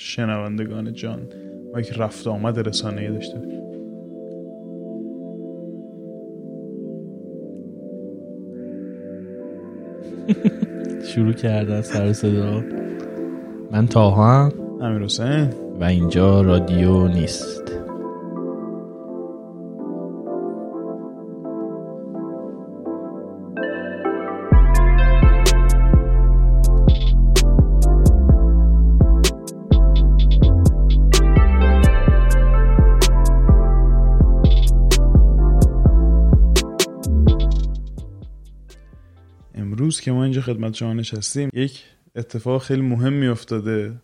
شنوندگان جان ما یک رفت آمد رسانه‌ای داشته شروع کردن سر صدا. من تاها هم امیر حسین. و اینجا رادیو نیست. خدمت شما نشستیم یک اتفاق خیلی مهمی افتاده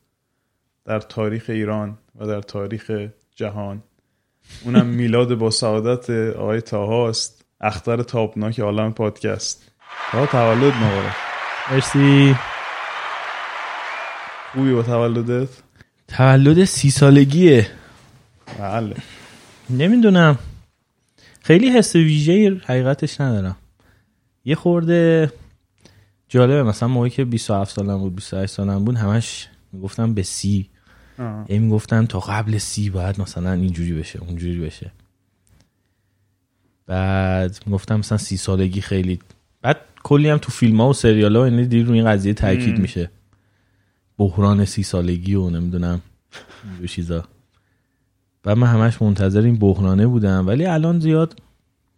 در تاریخ ایران و در تاریخ جهان. اونم میلاد با سعادت آقای تاهاست اختر تابناک عالم پادکست. تا تولد مبارک. مرسی. خوبی با تولدت؟ تولد سی سالگیه. بله. نمی‌دونم. خیلی حس ویژه حقیقتش ندارم. یه خورده جالبه مثلا موقعی که 27 سالم بود 28 سالم بود همش می‌گفتم به سی آه. ای می‌گفتن تا قبل سی باید مثلا اینجوری بشه اونجوری بشه بعد می‌گفتم مثلا سی سالگی خیلی بعد کلی هم تو فیلم ها و سریال ها یعنی دیر روی این قضیه تاکید. میشه بحران سی سالگی و نمی‌دونم اینجور چیزا و من همش منتظر این بحرانه بودم ولی الان زیاد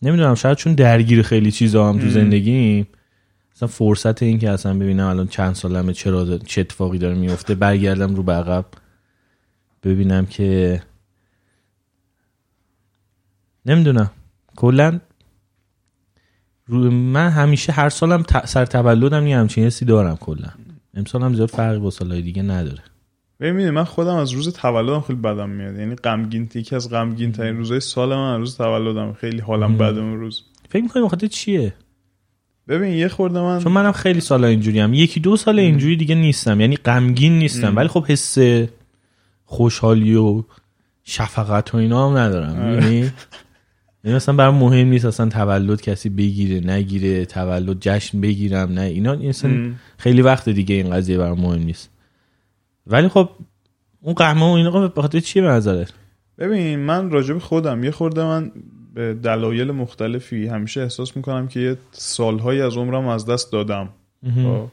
نمی‌دونم شاید چون درگیر خیلی چیزا هم تو. زندگیم مثلا فرصت این که اصلا ببینم الان چند سالمه چرا چه اتفاقی داره میفته. برگردم رو به عقب ببینم که نمی‌دونم. کلا رو من همیشه هر سالم ت- سر تولدم یه همچین حسی دارم کلا. امسال هم زیاد فرقی با سالهای دیگه نداره. ببینید من خودم از روز تولدم خیلی بدم میاد. یعنی غمگین یکی از غمگین ترین روزهای سال من روز تولدم. خیلی حالم. بده اون روز. فکر می‌کنی بخاطر چیه؟ ببین یه خورده من چون منم خیلی سال اینجوری هم یکی دو سال اینجوری دیگه نیستم. یعنی غمگین نیستم. ولی خب حس خوشحالی و شفقت و اینا هم ندارم. آره. یعنی یعنی مثلا برام مهم نیست اصلا تولد کسی بگیره نگیره تولد جشن بگیرم نه. اینا این اصلا. خیلی وقت دیگه این قضیه برام مهم نیست. ولی خب اون قهمه و اینا به خاطر چیه به نظرت؟ ببین من راجب خودم یه خورده من به دلایل مختلفی همیشه احساس می‌کنم که یه سالهایی از عمرم از دست دادم. خب.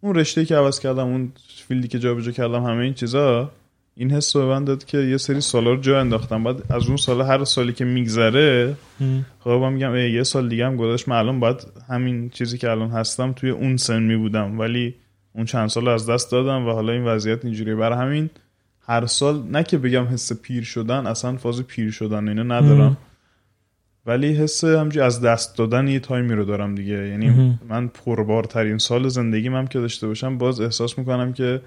اون رشته که عوض کردم اون فیلدی که جابجا کردم همه این چیزا این حس رو به من داد که یه سری سالا رو جا انداختم. بعد از اون سال هر سالی که میگذره خب من میگم یه سال دیگه هم گذشت. من الان باید همین چیزی که الان هستم توی اون سن می بودم. ولی اون چند سال از دست دادم و حالا این وضعیت اینجوریه. برای همین هر سال نه که بگم حس پیر شدن اصلا فاز پیر شدن اینو ندارم. ولی حس همجوری از دست دادن یه تایمی رو دارم دیگه. یعنی مهم. من پربارترین سال زندگیم هم که داشته باشم باز احساس می‌کنم که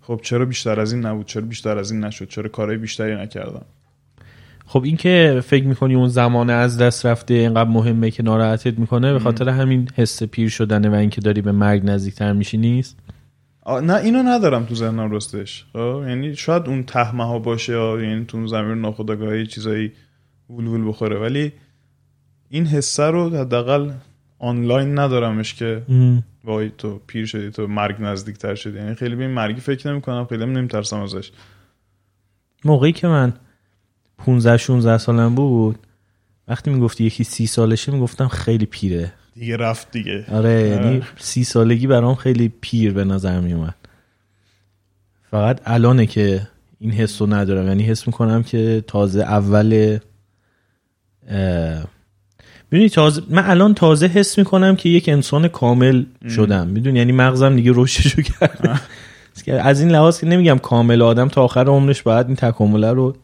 خب چرا بیشتر از این نبود چرا بیشتر از این نشد چرا کارهای بیشتری نکردم. خب این که فکر می‌کنی اون زمان از دست رفته اینقدر مهمه که ناراحتت می‌کنه به خاطر همین حس پیر شدنه و اینکه داری به مرگ نزدیکتر میشی نیست؟ نه اینو ندارم تو ذهنم راستش. خب یعنی شاید اون تهمه ها باشه یا یعنی تو اون زمین ناخودآگاهی چیزایی ولول بخوره. ولی این حسه رو حداقل آنلاین ندارمش که وای تو پیر شدی تو مرگ نزدیکتر شدی. یعنی خیلی به این مرگی فکر نمی‌کنم خیلی هم نمیترسم ازش. موقعی که من 15 16 سالم بود وقتی می‌گفتی یکی سی سالشه می‌گفتم خیلی پیره. دیگه رفت دیگه. آره یعنی سی سالگی برام خیلی پیر به نظر میومد فقط الانه که این حس رو ندارم. یعنی حس می‌کنم که تازه اول می‌دونی تازه من الان تازه حس می‌کنم که یک انسان کامل شدم. می‌دونی؟ یعنی مغزم دیگه رشدشو کرد از این لحاظ که نمیگم کامل آدم تا آخر عمرش باید این تکامله رو.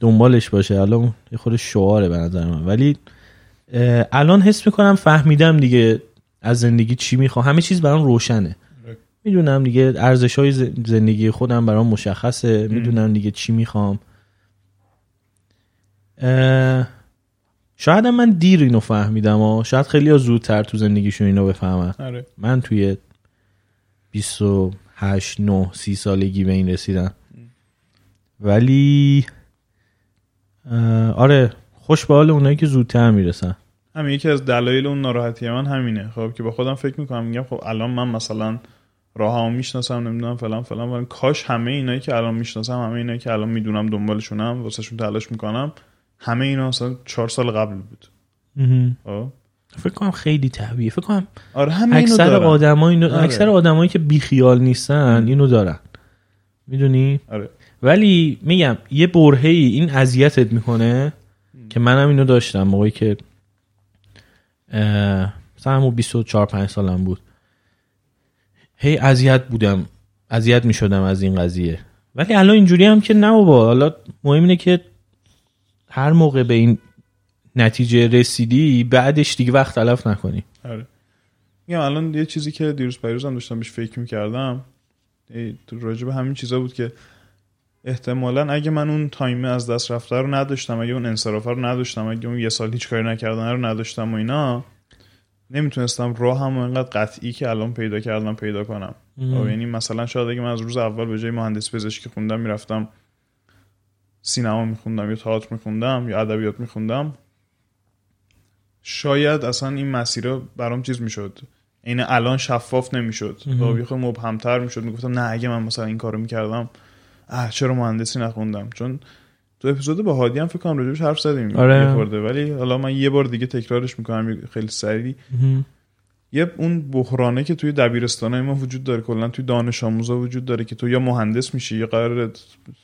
دنبالش باشه. الان یه خود شعاره به نظر من. ولی الان حس می‌کنم فهمیدم دیگه از زندگی چی می‌خوام. همه چیز برام روشنه. می‌دونم دیگه ارزش های زندگی خودم برام مشخصه. می‌دونم دیگه چی می‌خوام. شاید من دیر اینو فهمیدم ها شاید خیلی ها زودتر تو زندگیشون اینو بفهمن. آره. من توی 28 9 30 سالگی به این رسیدم. ولی آره خوش به حال اونایی که زودتر می‌رسن. همین یکی از دلایل اون ناراحتی من همینه. خب که با خودم فکر می‌کنم میگم خب الان من مثلا راه هم می‌شناسم نمی‌دونم فلان فلان ولی کاش همه اینایی که الان می‌شناسم همه اینایی که الان می‌دونم دنبالشونم واسهشون تلاش می‌کنم. همه اینا مثلا چهار سال قبل بود. خب؟ فکر کنم خیلی طبیعیه فکر کنم آره همه اکثر آدمایی اینو... آره. اکثر آدمایی که بیخیال نیستن اینو دارن. می‌دونی؟ آره. ولی میگم یه برهه ای این اذیتت می‌کنه که منم اینو داشتم موقعی که مثلا همون 24 5 سالم بود. هی اذیت بودم اذیت می‌شدم از این قضیه. ولی الان اینجوری هم که نه بابا. حالا مهم اینه که هر موقع به این نتیجه رسیدی بعدش دیگه وقت تلف نکنی. آره. میگم الان یه چیزی که دیروز پیروز هم داشتم بهش فکر می‌کردم تو راجع به همین چیزا بود که احتمالا اگه من اون تایم از دست رفته رو نداشتم اگه اون انصراف رو نداشتم اگه اون یه سال هیچ کاری نکردن رو نداشتم و اینا نمی‌تونستم راه هم انقدر قطعی که الان پیدا کردم پیدا کنم. خب، یعنی مثلا شاید اگه من از روز اول به جای مهندس پزشکی خوندم می‌رفتم سینما میخوندم یا تئاتر میخوندم یا ادبیات میخوندم. شاید اصلا این مسیر برام چیز می‌شد. این الان شفاف نمی‌شد. خب یه خود مبهمتر می‌شد. می‌گفتم نه اگه من مثلا این کارو می‌کردم اه چرا مهندسی نخوندم؟ چون تو اپیزود با هادی هم فکر کنم راجبش حرف زدیم. آره. ولی حالا من یه بار دیگه تکرارش می‌کنم خیلی سریع. یه اون بحرانه که توی دبیرستانه ما وجود داره کلا توی دانش آموزا وجود داره که تو یا مهندس میشی یا قرار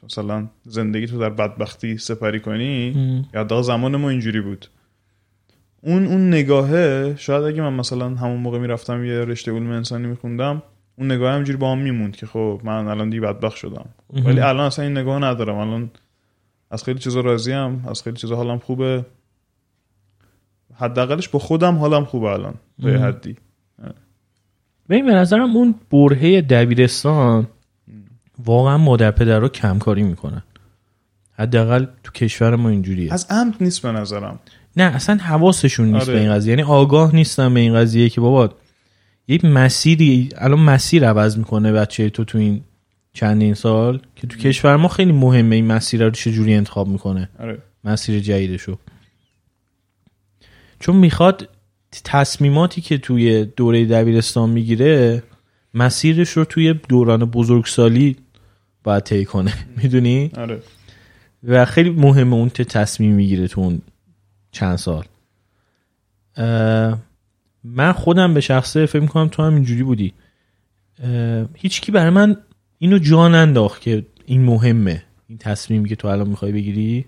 مثلا زندگی تو در بدبختی سپری کنی یا حداقل زمان ما اینجوری بود. اون اون نگاهه شاید اگه من مثلا همون موقع می‌رفتم یه رشته علوم انسانی میخوندم اون نگاه همجوری با هم میموند که خب من الان دی بدبخت شدم. ولی الان اصلا این نگاه ندارم. الان از خیلی چیزا راضیم از خیلی چیزا حالم خوبه. حداقلش با خودم حالم خوبه الان به حدی. ببین به نظرم اون برهه دبیرستان واقعا مادر پدر رو کمکاری می‌کنن حداقل تو کشور ما اینجوریه. از عمد نیست به نظرم. نه اصلا حواسشون نیست آره. به این قضیه. یعنی آگاه نیستن به این قضیه که بابا یه مسیری الان مسیر عوض می‌کنه بچه تو تو این چندین سال که تو کشور ما خیلی مهمه این مسیر رو چجوری انتخاب می‌کنه. آره. مسیر جدیدشو. چون می‌خواد تصمیماتی که توی دوره دبیرستان می‌گیره مسیرش رو توی دوران بزرگسالی باید طی کنه. می‌دونی؟ آره. و خیلی مهمه اون تصمیم می‌گیره تو اون چند سال. من خودم به شخصه فکر می‌کنم تو هم اینجوری بودی. هیچکی برای من اینو جا ننداخت که این مهمه. این تصمیمی که تو الان می‌خوای بگیری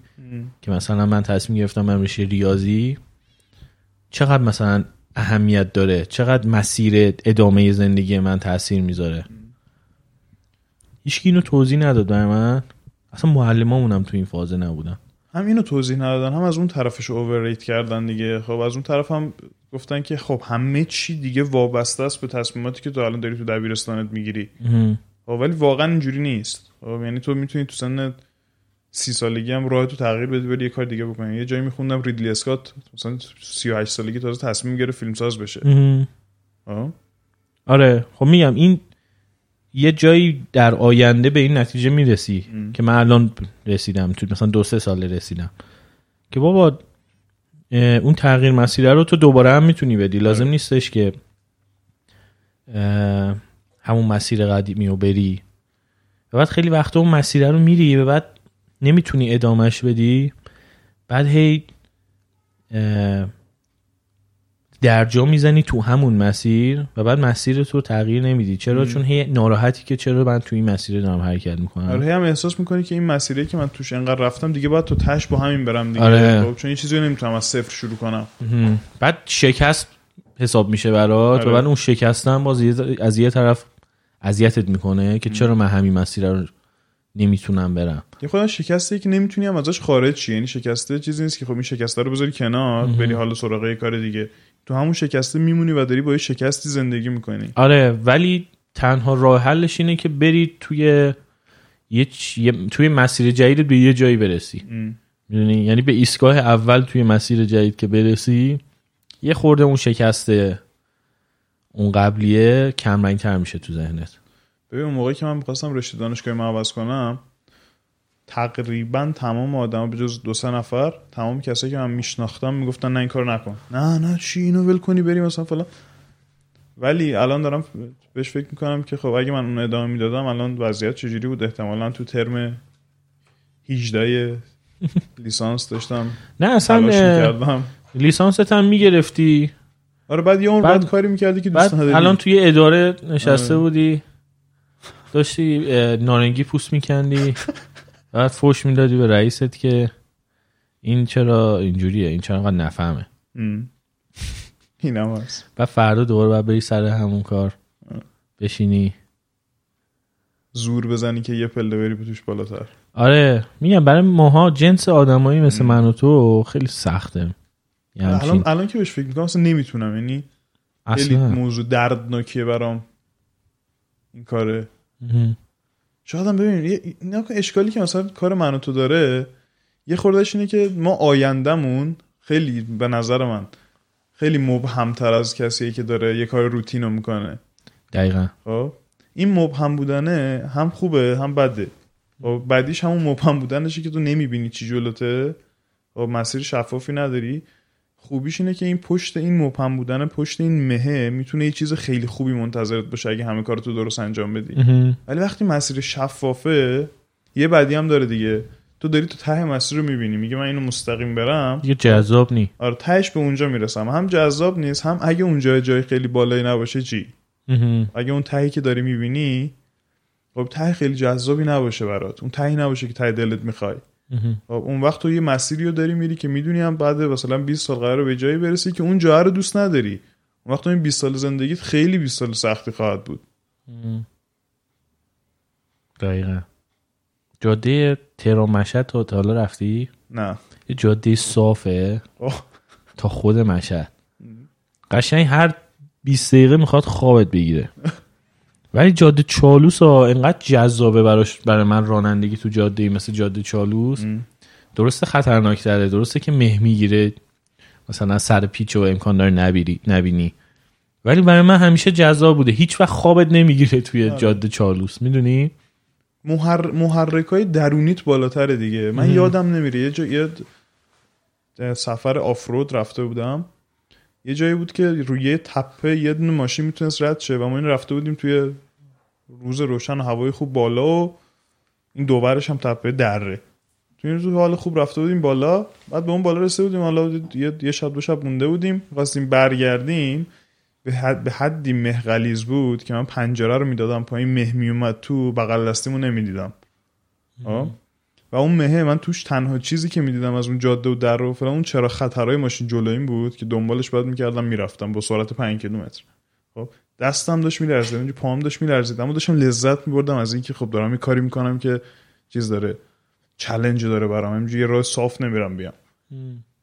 که مثلا من تصمیم گرفتم من رشته ریاضی. چقدر مثلا اهمیت داره؟ چقدر مسیر ادامه زندگی من تاثیر می‌ذاره؟ هیچکی اینو توضیح نداد من. اصلا معلمامونم تو این فازه نبودن. هم اینو توضیح ندادن هم از اون طرفش اوورریت کردن دیگه. خب از اون طرف هم گفتن که خب همه چی دیگه وابسته است به تصمیماتی که تو الان داری تو دبیرستانت می‌گیری. خب ولی واقعا اینجوری نیست. خب یعنی تو می‌تونی تو سن سی سالگی هم راه تو تغییر بدی بری یه کار دیگه بکنی یه جایی میخوندم ریدلی اسکات مثلا 38 سالگی تازه تصمیم گرفت فیلم ساز بشه آه؟ آره. خب میگم این یه جایی در آینده به این نتیجه می‌رسی که من الان رسیدم تو مثلا دو سه ساله رسیدم. که بابا اون تغییر مسیر رو تو دوباره هم می‌تونی بدی. لازم نیستش که همون مسیر قدیمی رو بری. و بعد خیلی وقتا اون مسیر رو میری و بعد نمی‌تونی ادامهش بدی؟ بعد هی درجا می‌زنی تو همون مسیر و بعد مسیر تو تغییر نمیدی. چرا؟ چون هی ناراحتی که چرا من تو این مسیر دارم حرکت می‌کنم؟ آره هم احساس می‌کنی که این مسیری که من توش انقدر رفتم دیگه باید تو تش با همین برم دیگه. آره. خب چون این چیزی نمی‌تونم از صفر شروع کنم. بعد شکست حساب میشه برات آره. و بعد اون شکستن باز از یه طرف اذیتت می‌کنه که چرا من همین مسیر رو نمی‌تونم برم. یه خودم شکسته که نمی‌تونی هم ازش خارج شی. یعنی شکسته چیزی نیست که خب این شکسته رو بذاری کنار بری حالا سراغ کار دیگه. تو همون شکسته میمونی و داری با یه شکستی زندگی می‌کنی. آره ولی تنها راه حلش اینه که بری توی یه, توی مسیر جدید به یه جایی برسی. می‌دونی؟ یعنی به ایستگاه اول توی مسیر جدید که برسی یه خورده اون شکسته اون قبلیه کم تر میشه تو ذهنت. ببین اون موقعی که من می‌خواستم رشته دانشگاه ما عوض کنم تقریبا تمام آدما به جز دو سه نفر تمام کسایی که من میشناختم می‌گفتن نه این کار نکن. نه نه چی؟ اینو ول کنی بریم مثلا فلان. ولی الان دارم بهش فکر می‌کنم که خب اگه من اون ادامه می‌دادم الان وضعیت چجوری بود؟ احتمالا تو ترم 18 لیسانس داشتم. نه اصلا لیسانست هم می‌گرفتی. آره بعد یه عمر بعد- بعد کاری می‌کردی که دوست نداری. الان توی اداره نشسته آره. بودی. داشتی نارنگی پوست میکندی بعد فوش می‌دادی به رئیست که این چرا اینجوریه این چرا انقدر نفهمه. ام. اینم هست. بعد فردا دوباره باید بری سر همون کار. بشینی. زور بزنی که یه پله بری توش بالاتر. آره میگم برای ماها جنس آدمایی مثل من و تو خیلی سخته. الان الان که بهش فکر می‌کنم اصلا نمی‌تونم. یعنی خیلی اصلا. موضوع دردناکیه برام. این کاره. شاید هم ببین که اشکالی که مثلا کار من و تو داره یه خوردهش اینه که ما آیندهمون خیلی به نظر من خیلی مبهمتر از کسیه که داره یه کار روتین رو می‌کنه. دقیقا. خب؟ این مبهم بودنه هم خوبه هم بده. خب بعدیش همون مبهم بودنشه که تو نمی‌بینی چی جلوته. خب مسیر شفافی نداری. خوبیش اینه که این پشت این مبهم بودن پشت این مهه می‌تونه یه چیز خیلی خوبی منتظرت باشه اگه همه کار تو درست انجام بدی. ولی وقتی مسیر شفافه یه بعدی هم داره دیگه. تو داری تو ته مسیر رو می‌بینی. میگه من اینو مستقیم برم. دیگه جذاب نی. آره تهش به اونجا می‌رسم. هم جذاب نیست هم اگه اونجا جای خیلی بالایی نباشه چی. اگه اون تهی که داری می‌بینی خب ته خیلی جذابی نباشه برات. اون تهی نباشه که ته دلت می‌خوای. اون وقت تو یه مسیری رو داری میری که می‌دونی هم بعد مثلا 20 سال قرار به جایی برسی که اون جا رو دوست نداری. اون وقت این 20 سال زندگیت خیلی 20 سال سختی خواهد بود. دقیقا. جاده تهران مشهد تا تا حالا رفتی؟ نه. یه جاده صافه. آه. تا خود مشهد. قشنگ هر 20 دقیقه می‌خواد خوابت بگیره. ولی جاده چالوس ها انقدر جذابه براش برای من رانندگی تو جاده مثل جاده چالوس. ام. درسته خطرناک تره درسته که مه می‌گیره مثلا سر پیچ و امکان داره نبیری نبینی. ولی برای من همیشه جذاب بوده. هیچ وقت خوابت نمی‌گیره توی آره. جاده چالوس. می‌دونی؟ محر... محرک های درونیت بالاتره دیگه. من مهم. یادم نمیره یه جا یه سفر آفرود رفته بودم. یه جایی بود که روی تپه یه دونه ماشین می‌تونست رد شه و ما این رفته بودیم توی روز روشن و هوای خوب بالا و این دوبرش هم تپه دره. توی این روز حال خوب رفته بودیم بالا بعد به اون بالا رسیده بودیم. حالا یه, شب دو شب مونده بودیم. خواستیم برگردیم. به, حد به حدی مه غلیظ بود که من پنجره رو می‌دادم پایین. مه میومد تو بغل دستیمو نمی‌دیدم. آه؟ و اون مهه من توش تنها چیزی که می‌دیدم از اون جاده و در و فلان اون چرا خطرهای ماشین جلویم بود که دنبالش باید می‌کردم می‌رفتم با سرعت 5 کیلومتر. خب دستم داشت میلرزید اونجا پاهم داشت میلرزید اما داشتم لذت میبردم از اینکه خب دارم یه کاری می‌کنم که چیز داره challenge داره برام همینجوری یه راه صاف نمیرم بیام.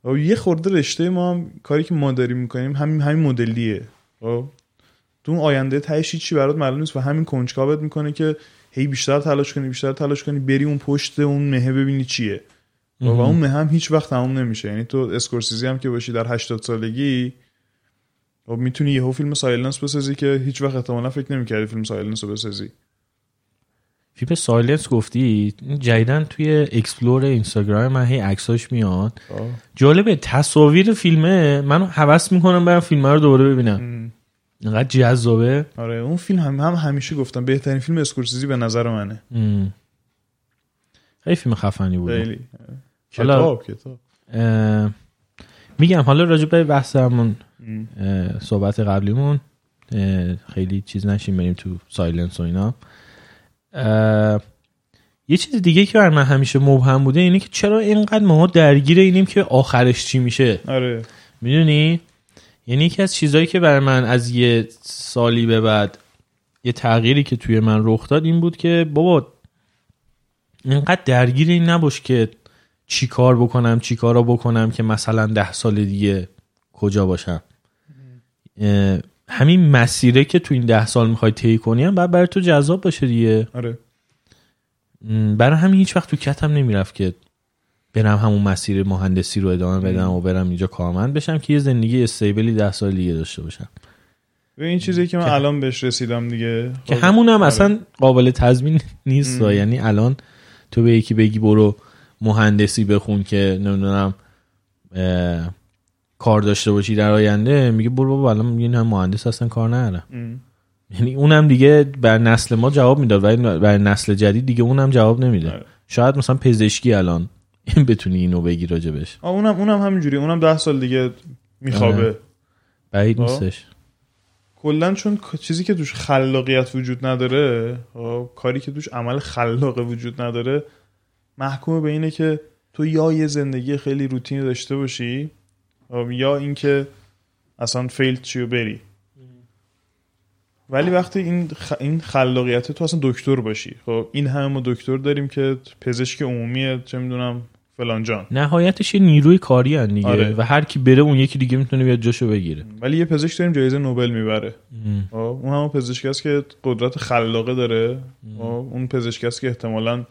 و یه خورده رشته ما هم کاری که ما داریم می‌کنیم همین همین مدلیه. خب تو اون آینده تهش چی برات معلوم نیست و همین کنجکاوت می‌کنه که هی بیشتر تلاش کنی بیشتر تلاش کنی بری اون پشت اون مهه ببینی چیه. و, و اون هم هیچ وقت تموم نمیشه. یعنی تو اسکورسیزی هم که باشی در 80 سالگی خب می‌تونی یهو فیلم Silence بسازی که هیچ وقت احتمالا فکر نمی‌کردی فیلم Silence رو بسازی. فیلم Silence گفتی؟ جدیداً توی explore اینستاگرام من هی عکساش میاد. آه. جالبه تصاویر فیلمه. منو هوس می‌کنم برم فیلم رو دوباره ببینم. ام. اینقدر جذابه. آره اون فیلم هم, هم همیشه گفتم بهترین فیلم اسکورسیزی به نظر منه. ام. خیلی فیلم خفنی بود. خیلی. حالا- کتاب کتاب. میگم حالا راجع به بحث همون صحبت قبلیمون خیلی چیز نشیم بریم تو سایلنس و اینا. یه چیز دیگه که بر من همیشه مبهم بوده اینه که چرا اینقدر ما درگیر اینیم که آخرش چی میشه؟ آره. می‌دونی؟ یعنی یکی از چیزهایی که برای من از یه سالی به بعد یه تغییری که توی من رخ داد این بود که بابا اینقدر درگیر این نباش که چی کار بکنم چی کارا بکنم که مثلا ده سال دیگه کجا باشم. همین مسیره که تو این ده سال می‌خوای طی کنی هم باید برای تو جذاب باشه دیگه. آره. برای همین هیچ وقت تو کتم نمی‌رفت که برم همون مسیر مهندسی رو ادامه بدم و برم اینجا کارمند بشم که یه زندگی استیبلی ده سال دیگه داشته باشم و این چیزی که من که- الان بهش رسیدم دیگه که خب، همون هم آره. اصلا قابل تضمین نیست. یعنی الان تو به یکی بگی برو مهندسی بخون که نمی‌دونم کار داشته باشی در آینده میگه برو بابا الان میگه نه مهندس اصلا کار ندارم یعنی اونم دیگه بر نسل ما جواب می‌داد ولی بر نسل جدید دیگه اونم جواب نمیده آره. شاید مثلا پزشکی الان بتونی اینو بگی راجبش. آه، اونم اونم همینجوری. اونم ده سال دیگه میخوابه. آره. بعید آه. نیستش. کلا چون چیزی که توش خلاقیت وجود نداره آه، کاری که توش عمل خلاقه وجود نداره محکوم به اینه که تو یا یه زندگی خیلی روتینی داشته باشی آه، یا اینکه اصلا فیلد چی و بری. ولی وقتی این خ... این خلاقیت تو اصلا دکتر باشی. خب این همه ما دکتر داریم که پزشک عمومیه چه می‌دونم فلان جان. نهایتش یه نیروی کاری هن دیگه آره. و هر کی بره اون یکی دیگه می‌تونه بیاد جاشو بگیره. ولی یه پزشک داریم جایزه نوبل می‌بره. خب، اون همون پزشکی است که قدرت خلاقه داره. خب، اون پزشکی است که احتمالا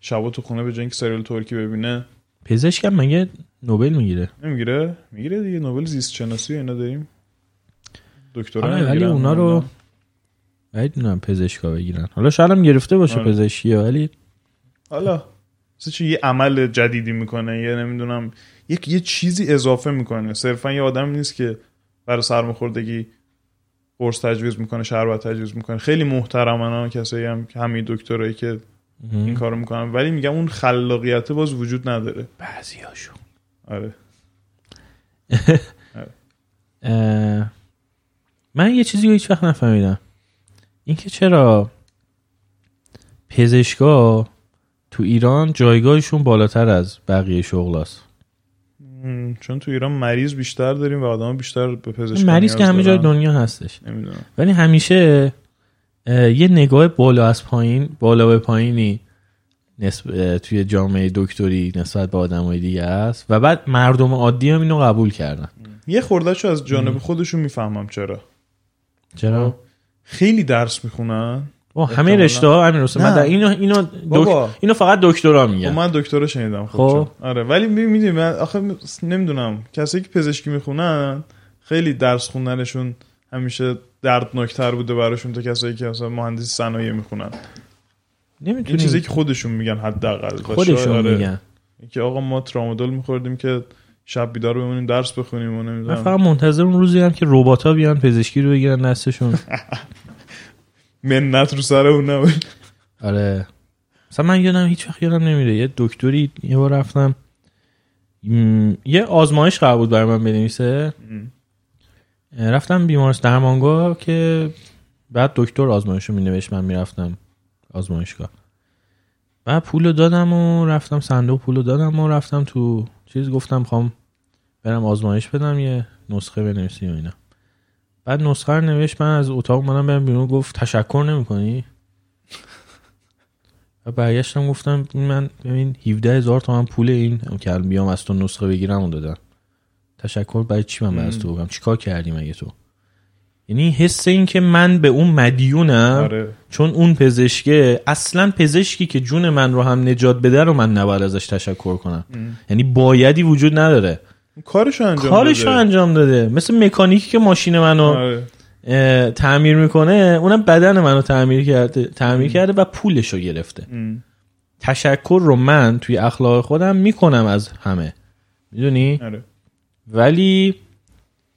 شبا تو خونه به اینکه سریال ترکی ببینه پزشکم مگه نوبل می‌گیره؟ نمی‌گیره. می‌گیره دیگه. نوبل زیست شناسی اینا داریم. دکترا آره ولی. اونا رو بعید می‌دونم پزشکا بگیرن. حالا شاید هم گرفته باشه آره. پزشکی ولی حالا مثلا چی یه عمل جدیدی می‌کنه یه نمی‌دونم یک یه چیزی اضافه می‌کنه. صرفا یه آدم نیست که برای سرماخوردگی قرص تجویز می‌کنه شربت تجویز می‌کنه. خیلی محترمن ها کسایی هم که همین دکترایی که این کارو می‌کنن. ولی میگم اون خلاقیت باز وجود نداره. بعضیاشون. آره. من یه چیزی رو هیچ وقت نفهمیدم. اینکه چرا پزشکا تو ایران جایگاهشون بالاتر از بقیه شغلاست م، چون تو ایران مریض بیشتر داریم و آدم بیشتر به پزشک مریض که همه جای دنیا هستش. نمی‌دونم. ولی همیشه یه نگاه بالا از پایین بالا به پایینی نسب... توی جامعه دکتری نسبت به آدمای دیگه است و بعد مردم عادی هم اینو قبول کردن. یه خوردهشو از جانب خودشون می‌فهمم چرا. چرا؟ خیلی درس می‌خونن. همه احتمالاً. رشته ها همین من. در اینو اینو دک... اینو فقط دکترا خب میگن من دکترا شنیدم خب, خب. آره ولی می‌دونی من آخه نمی‌دونم. کسایی که پزشکی می‌خونن خیلی درس خوندنشون همیشه دردناکتر بوده براشون تا کسایی که مثلا مهندسی صنایع می‌خونن. این نمی‌تونی چیزی که خودشون میگن حداقل. و خودشون آره. میگن. که آقا ما ترامادول میخوردیم که شب بیدار بمونیم درس بخونیم و من نمی‌دونم. فقط منتظر اون روزی هم که ربات ها بیان پزشکی رو بگیرن دستشون. منت رو سر اون نبود آره. مثلا من یادم هیچ وقت یادم نمیره. یه دکتری یه بار رفتم. یه آزمایش قرار بود برای من بنویسه. رفتم بیمارستان درمانگاه که بعد دکتر آزمایش رو مینوشت. من می‌رفتم آزمایشگاه. بعد پول دادم و رفتم صندوق پول دادم و رفتم تو چیز گفتم خوام برم آزمایش بدم یه نسخه بنویسی و اینا. بعد نسخه رو نوشت من از اتاق منم برم بیرون گفت تشکر نمی‌کنی؟ و برگشتم گفتم من ببین 17 هزار تومن پول این که بیام از تو نسخه بگیرم و دادم. تشکر برای چی من از تو بگم؟ چیکار کردی مگه تو؟ یعنی حس این که من به اون مدیونم آره. چون اون پزشکه اصلا پزشکی که جون من رو هم نجات بده رو من نباید ازش تشکر کنم. یعنی بایدی وجود نداره. کارشو انجام کارش رو داده. انجام داده. مثل مکانیکی که ماشین منو آره. تعمیر می‌کنه اونم بدن منو تعمیر کرده تعمیر کرده و پولش رو گرفته. ام. تشکر رو من توی اخلاق خودم می‌کنم از همه. می‌دونی؟ آره. ولی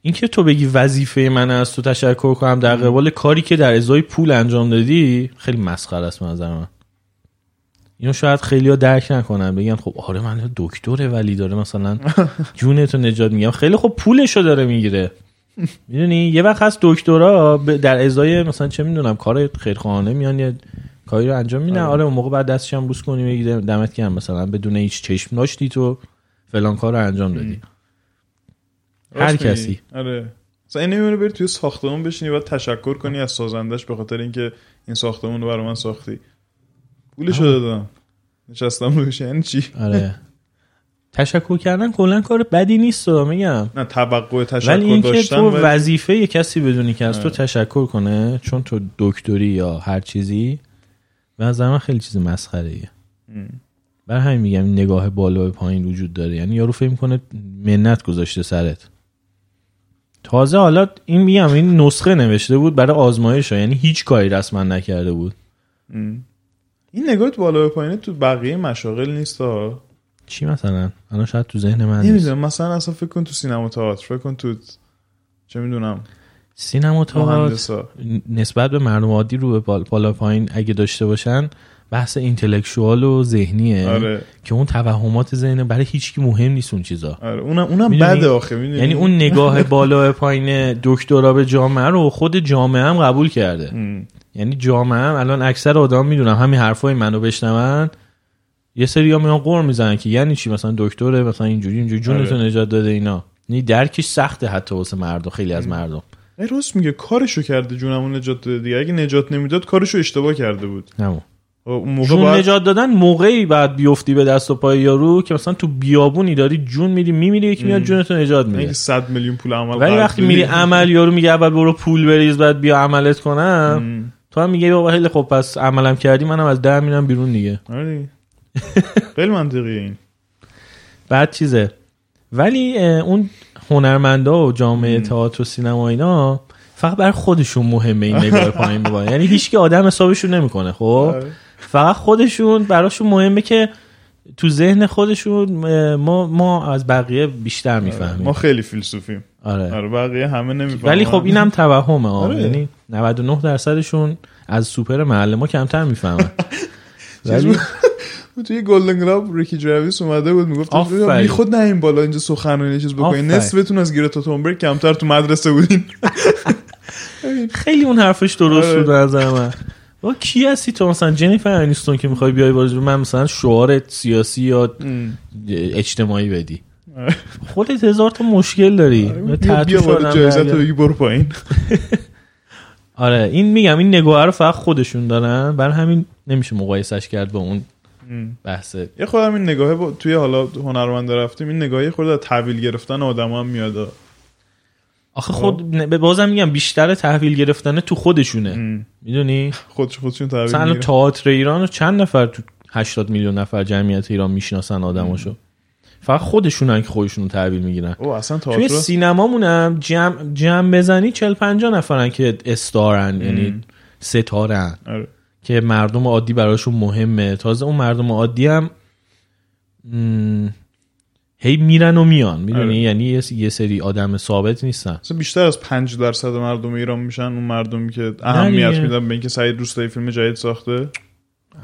اینکه تو بگی وظیفه من از تو تشکر کنم در قبال کاری که در ازای پول انجام دادی خیلی مسخره است نظر من. اینو شاید خیلی ها درک نکنن بگن خب آره من دکتره ولی داره مثلا جونتو نجات میگم خیلی خب پولشو داره می‌گیره. می‌دونی؟ یه وقت هست دکترا در ازای مثلا چه می‌دونم کار خیرخواهانه میان یه کاری رو انجام میدن. آره. آره اون موقع بعد دستش هم بوس کنی بگی دمت گرم مثلا بدون هیچ چشم داشتی تو فلان کار رو انجام دادی. هر. کسی. آره. مثلا این نمیونه بری توی ساختمون بشینی و تشکر کنی از سازندش به خاطر اینکه این ساختمون رو برای من ساختی. پولشو دادم نشستم روش یعنی چی؟ آره. تشکر کردن کلا کار بدی نیست رو میگم. نه توقع تشکر ولی اینکه داشتن تو ولی- وظیفه یه کسی بدونی که از تو آره. تشکر کنه چون تو دکتری یا هر چیزی به نظر من خیلی چیز مسخره ایه. برای همین میگم این نگاه بالا به پایین وجود داره. یعنی یارو فکر کنه منت گذاشته سرت. تازه حالا این میگم این نسخه نوشته بود برای آزمایش ها. یعنی هیچ کاری رسما نکرده بود. ام. این نگاه تو بالا به پایینه تو بقیه مشاغل نیست ها؟ چی مثلا؟ الان شاید تو ذهن من نیست. نمی‌دونم مثلا اصلا فکر کن تو سینما تئاتر فکر کن تو چه می‌دونم سینما تئاتر نسبت به مردم عادی رو به بال- بالا پایین اگه داشته باشن بحث اینتלקچوال و ذهنیه آره. که اون توهمات ذهن برای هیچکی مهم نیست اون چیزا. آره اونم اونم؟ بده آخه می‌دونی؟ یعنی اون نگاه بالا پایین دکترا به جامعه رو خود جامعه هم قبول کرده. ام. یعنی جامعه هم الان اکثر آدم می‌دونم همین حرفای منو بشنون. یه سری میان قور می‌زنن که یعنی چی؟ مثلا دکتره مثلا اینجوری اینجوری. جونتو آره. نجات داده اینا. یعنی درکش سخته حتی واسه مردم خیلی از مردم. ای راست میگه کارشو کرده جونمون نجات داده دیگه. اگه نجات نمی‌داد کارشو اشتباه کرده بود. نمون خب موقع جون باید نجات دادن موقعی بعد بیفتی به دست و پای یارو که مثلا تو بیابونی داری جون میدی میمیری یکی میاد جونتو نجات میده. 100 میلیون پول عمل ولی وقتی میری عمل یارو میگه اول برو پول بریز بعد بیا عملت کنم. ام. تو هم میگه بابا خیلی خب پس عملم کردی منم از در میرم بیرون دیگه. آره. خیلی منطقیه این. بعد چیزه؟ ولی اون هنرمندا و جامعه تئاتر و سینما اینا فقط بر خودشون مهمه این نگاه پایین ببینن یعنی هیچکی آدم حسابشون نمی‌کنه خب؟ آره. فقط خودشون براشون مهمه که تو ذهن خودشون ما ما از بقیه بیشتر می‌فهمیم. ما خیلی فیلسوفیم. آره آره بقیه همه نمی‌فهمن ولی خب اینم توهمه آره. یعنی 99 درصدشون از سوپر محل ما کمتر می‌فهمن ولی توی گلدن گلاب ریکی جراویس اومده بود می‌گفت. بی خود نه این بالا اینجا سخنرانی چیز بکنین. نصفتون از گرتا تونبرگ کمتر تو مدرسه بودین خیلی اون حرفش درست آره. بود نظر من با کی هستی تو مثلا جنیفر انیستون که می‌خوای بیای بازی من مثلا شعار سیاسی یا اجتماعی بدی. خودت هزار تا مشکل داری. بیا تحت بیا بالا جایزت. رو بگی برو پایین. آره این میگم این نگاه رو فقط خودشون دارن. برای همین نمیشه مقایسش کرد با اون بحث. یه خودم این نگاهه با... توی حالا هنرمند رفتیم این نگاهی از تحویل گرفتن آدم هم میاد. آخه خود نه، به بازم میگم بیشتر تحویل گرفتن تو خودشونه. می‌دونی؟ خودش خودشون تحویل مثلا. تئاتر ایران چند نفر تو 80 میلیون نفر جمعیت ایران می‌شناسن آدماشو. فقط خودشونن که خودشون رو تحویل می‌گیرن. او اصلا توی سینمامونم جمع, جمع بزنی 40 50 نفرن که استارن یعنی ستارن. آره. که مردم عادی براشون مهمه. تازه اون مردم عادی هم م، هی میرن و میان. می‌دونی؟ آره. یعنی یه- سری آدم ثابت نیستن. بیشتر از 5 درصد مردم ایران میشن اون مردمی که اهمیت. میدن به اینکه سعید روستایی فیلم جدید ساخته.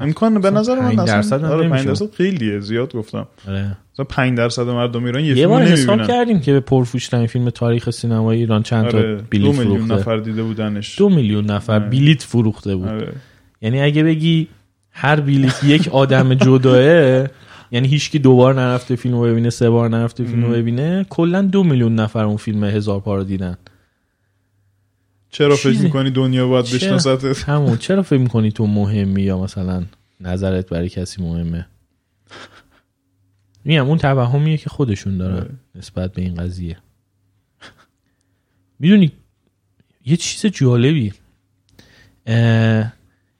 امکان به نظر من 5 اصلا درصد آره 5 نمیشه. درصد خیلیه زیاد گفتم آره. مثلا 5 درصد مردم ایران یه, یه فیلم بار حساب نمی‌بینن کردیم که به پرفروشترین فیلم تاریخ سینمای ایران چند تا آره بلیت میلیون فروخته نفر دیده بودنش دو میلیون نفر آره. بلیت فروخته بود آره. یعنی اگه بگی هر بلیت یک آدم جداه یعنی هیچکی دوبار نرفته فیلم رو ببینه سه بار نرفته فیلم رو ببینه کلا دو میلیون نفر اون فیلم هزار پا رو دیدن چرا فکر می‌کنی دنیا باید؟ بشناستت؟ همون چرا فکر می‌کنی تو مهمی یا مثلا نظرت برای کسی مهمه؟ میگم اون توهمیه که خودشون دارن. نسبت به این قضیه. می‌دونی یه چیز جالبی.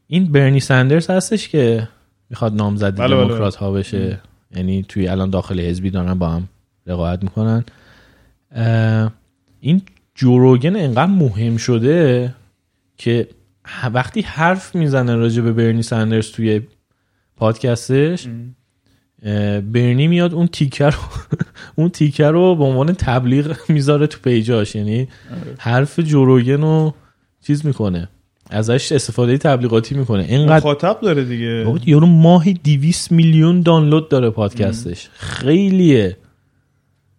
این برنی سندرز هستش که می‌خواد نامزد بله، بله. دموکرات ها بشه. یعنی توی الان داخل حزبی دارن با هم رقابت می‌کنن. این جوروگن انقدر مهم شده که وقتی حرف می‌زنه راجع به برنی سندرز توی پادکستش برنی میاد اون تیکر رو اون تیکه رو به عنوان تبلیغ می‌ذاره تو پیجاش. یعنی حرف جو روگن رو چیز می‌کنه. ازش استفاده تبلیغاتی می‌کنه. اینقدر مخاطب داره دیگه. یارو ماهی 200 میلیون دانلود داره پادکستش. خیلیه.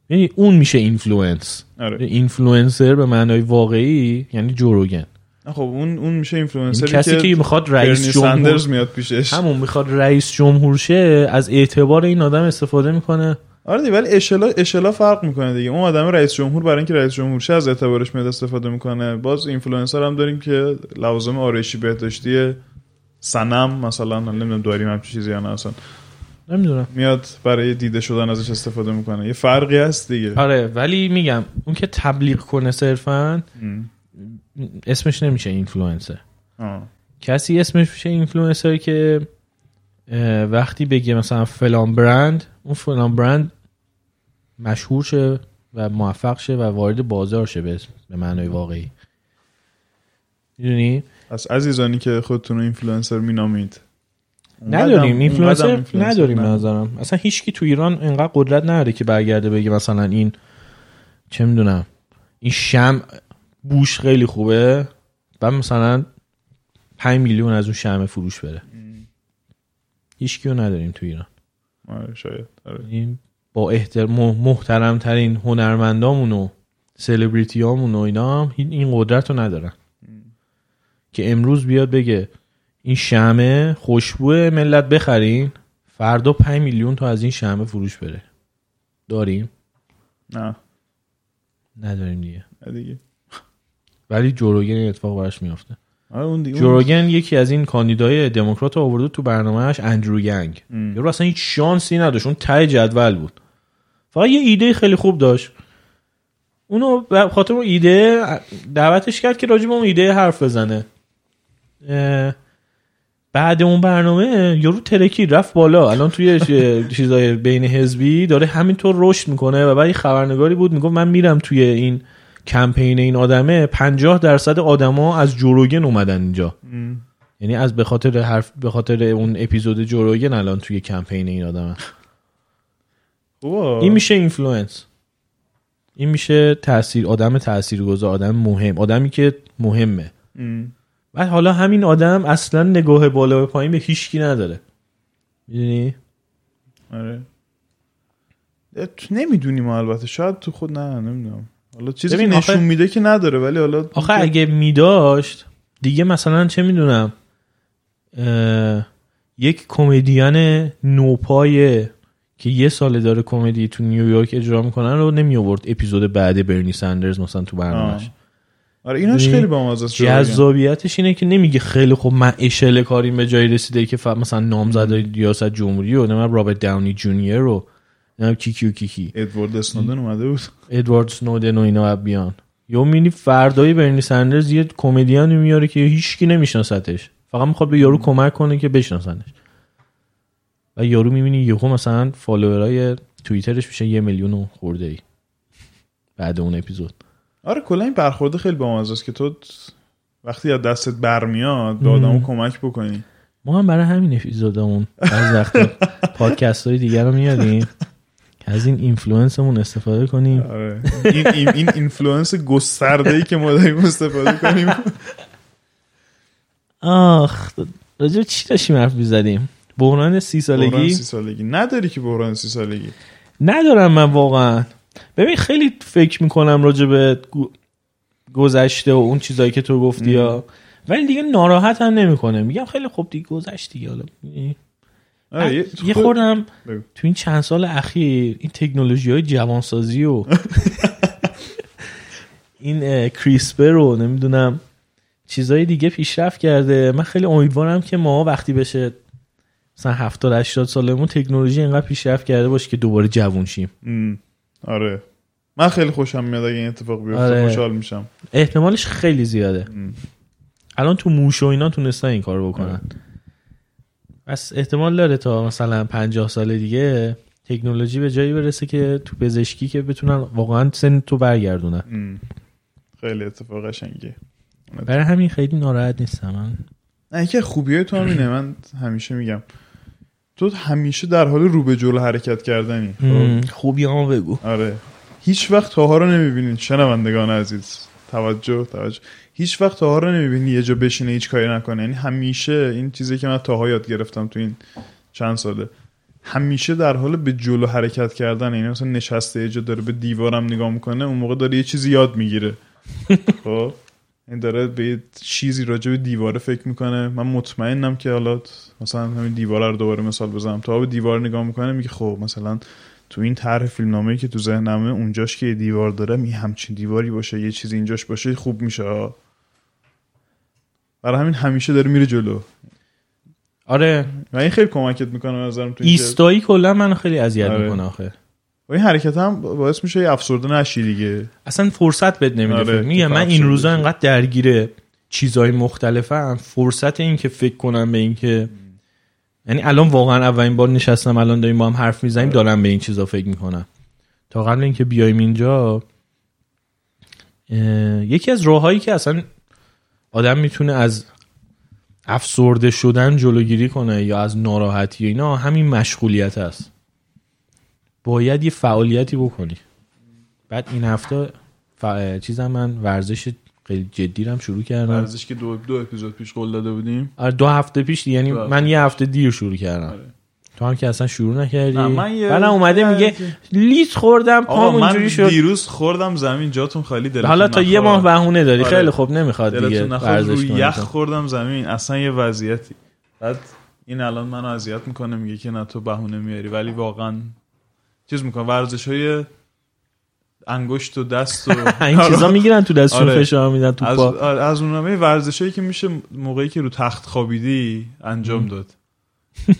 یعنی اون میشه influence آره. اینفلوئنسر به معنای واقعی یعنی جو روگن خب اون اون میشه اینفلوئنسری کسی که می‌خواد رئیس جمهور میاد پیشش. همون می‌خواد رئیس جمهور شه از اعتبار این آدم استفاده می‌کنه. آره دیگه ولی اشلا اشلا فرق می‌کنه دیگه. اون آدم رئیس جمهور برای اینکه رئیس جمهور شه از اعتبارش میاد استفاده می‌کنه. باز اینفلوئنسر هم داریم که لوازم آرایشی بهداشتی سنم مثلا نمی‌دونم داریم همچین چیزی یا نه اصلا. نمی‌دونم. میاد برای دیده شدن ازش استفاده می‌کنه. یه فرقی هست دیگه. آره ولی میگم اون که تبلیغ کنه صرفا. اسمش نمیشه اینفلوئنسر. کسی اسمش میشه اینفلوئنسر که وقتی بگه مثلا فلان برند اون فلان برند مشهور شه و موفق شه و وارد بازار شه به به معنای واقعی. می‌دونی؟ از عزیزانی که خودتون رو اینفلوئنسر مینامید نداریم اینفلوئنسر نداریم نظرم. اصلا هیچکی تو ایران انقدر قدرت نداره که برگرده بگه مثلا این چه می‌دونم این شامپوش خیلی خوبه و مثلا 5 میلیون از اون شم فروش بره. هیچ کیو نداریم تو ایران. آره شاید آره. با احترام محترم ترین هنرمندامون و سلبریتی و اینا هم این قدرت رو ندارن. که امروز بیاد بگه این شمه خوشبوه ملت بخرین. فردا 5 میلیون تا از این شمه فروش بره. داریم؟ نه. نداریم دیگه. دیگه. ولی جوروگن اتفاق براش میافته. آره جوروگن یکی از این کاندیدای دموکرات آورده تو برنامهش اندرو گنگ. یارو اصلا هیچ شانسی نداشت. اون ته جدول بود. فقط یه ایده خیلی خوب داشت. اونو خاطر اون ایده دعوتش کرد که راجع به اون ایده حرف بزنه. بعد اون برنامه یارو ترکی رفت بالا. الان توی چیزای بین حزبی داره همینطور رشد می‌کنه و بعد خبرنگاری بود. می‌گفت من میرم توی این کمپین این آدمه. 50 درصد آدما از جو روگن اومدن اینجا. یعنی از به خاطر حرف به خاطر اون اپیزود جو روگن الان توی کمپین این آدمه. این میشه influence این میشه تاثیر آدم تاثیرگذار آدم مهم. آدمی که مهمه. بعد حالا همین آدم اصلا نگاه بالا به پایین به هیچکی نداره. می‌دونی؟ آره. تو نمی‌دونیم البته. شاید تو خود نه نمی‌دونم. حالا چیزی که نشون میده که نداره ولی حالا آخه اگه میداشت دیگه مثلا چه می‌دونم یک کمدین نوپای که یه سال داره کمدی تو نیویورک اجرا می‌کنن رو نمی آورد اپیزود بعد برنی سندرز مثلا تو برنامه‌اش آره ایناش یعنی خیلی بامزه جذابیتش اینه که نمیگه خیلی خوب من اشل کاریم به جایی رسیده که مثلا نامزد ریاست جمهوری و نمی‌دونم رابرت داونی جونیور رو نمی‌دونم کی کی کی کی. ادوارد اسنودن اومده بود. ادوارد سنودن و اینا بیان. یا مینی فردای برنی سندرز یه کمدین میاره که هیچکی نمیشناستش فقط می‌خواد به یارو کمک کنه که بشناسنش. و یارو می‌بینی یهو مثلا فالوورای توییترش میشه یه میلیون خورده ای بعد اون اپیزود. آره کلا این برخورده خیلی بامزه است که تو وقتی از دستت برمیاد به آدمو کمک بکنی. ما هم برای همین اپیزودمون از وقت پادکست های دیگر رو میادیم از این influence مون استفاده کنیم. آره. این این, این influence گسترده ای که ما داریم استفاده کنیم. آخ راجع چی داشتیم حرف می‌زدیم؟ بحران سی سالگی؟ بحران سی سالگی. نداری که بحران سی سالگی. ندارم من واقعا. ببین خیلی فکر می‌کنم راجع به گذشته و اون چیزایی که تو گفتی یا ولی دیگه ناراحت هم نمی‌کنه. میگم خیلی خوب دیگه گذشت دیگه. حالا یه خوردم تو این چند سال اخیر این تکنولوژی های جوانسازی و این کریسپر رو نمی‌دونم چیزای دیگه پیشرفت کرده. من خیلی امیدوارم که ما وقتی بشه مثلا 70 80 سالمون تکنولوژی اینقدر پیشرفت کرده باشه که دوباره جوون شیم. آره. من خیلی خوشم میاد اگه این اتفاق بیفته آره. خوشحال میشم. احتمالش خیلی زیاده. الان تو موش و اینا تونستن این کارو بکنن. بس احتمال داره تا مثلا 50 سال دیگه تکنولوژی به جایی برسه که تو پزشکی که بتونن واقعا سن تو برگردونن. خیلی اتفاق قشنگه برای همین خیلی ناراحت نیستم. من نه اینکه خوبیه تو همینه من همیشه میگم. تو همیشه در حال رو به جلو حرکت کردنی؟ خوبی هم بگو. آره. هیچ وقت تاها رو نمی‌بینین. شنوندگان عزیز. توجه توجه. هیچ وقت تاها رو نمی‌بینی یه جا بشینه هیچ کاری نکنه. یعنی همیشه این چیزی که من تاها یاد گرفتم تو این چند ساله همیشه در حال به جلو حرکت کردن. یعنی مثلا نشسته یه جا داره به دیوارم نگاه می‌کنه اون موقع داره یه چیزی یاد می‌گیره. خب؟ این داره به چیزی راجع به دیواره فکر می‌کنه. من مطمئنم که حالا مثلا همین دیواره رو دوباره مثال بزنم. تا به دیوار نگاه می‌کنه میگه خب مثلا تو این طرح فیلمنامه که تو ذهنمه اونجاش که یه دیوار داره می همچین دیواری باشه یه چیزی اینجاش باشه خوب میشه. برای همین همیشه داره میره جلو. آره. و این خیلی کمکت می‌کنه نظرم تو ایستایی کلا من خیلی اذیت آره. می‌کنه آخه. و این حرکت هم باعث میشه یه افسرده نشی دیگه. اصلا فرصت بد نمیده. آره. میگم من این روزا انقدر درگیره چیزهای مختلفم فرصت این که فکر کنم به این که یعنی الان واقعا اولین بار نشستم الان داریم با هم حرف می‌زنیم دارم به این چیزا فکر می‌کنم. تا قبل اینکه بیایم اینجا یکی از راههایی که اصلا آدم می‌تونه از افسرده شدن جلوگیری کنه یا از ناراحتی و اینا همین مشغولیت است باید یه فعالیتی بکنی. بعد این هفته ف... چیزم من ورزش خیلی جدی هم شروع کردم. ورزش که دو, دو اپیزود پیش قول داده بودیم. آره دو هفته پیش یعنی من یه هفته دیر شروع کردم. آره. تو هم که اصلا شروع نکردی. نه، من اومده میگه لیس خوردم پام من اونجوری شد. دیروز خوردم زمین جاتون خالی دلتون حالا تا یه. ماه بهونه داری. آره. خیلی خوب نمی‌خواد دیگه ورزش یخ. خوردم زمین. اصلا یه وضعیتی. بعد این الان منو اذیت می‌کنه میگه که نه تو بهونه میاری. ولی واقعا چیز می‌کنه ورزش های انگشت و دست و این چیزا می‌گیرن تو دستشون آره. فشار میدن تو از پا. آره، از اونها ورزشایی که میشه موقعی که رو تخت خوابیدی انجام داد.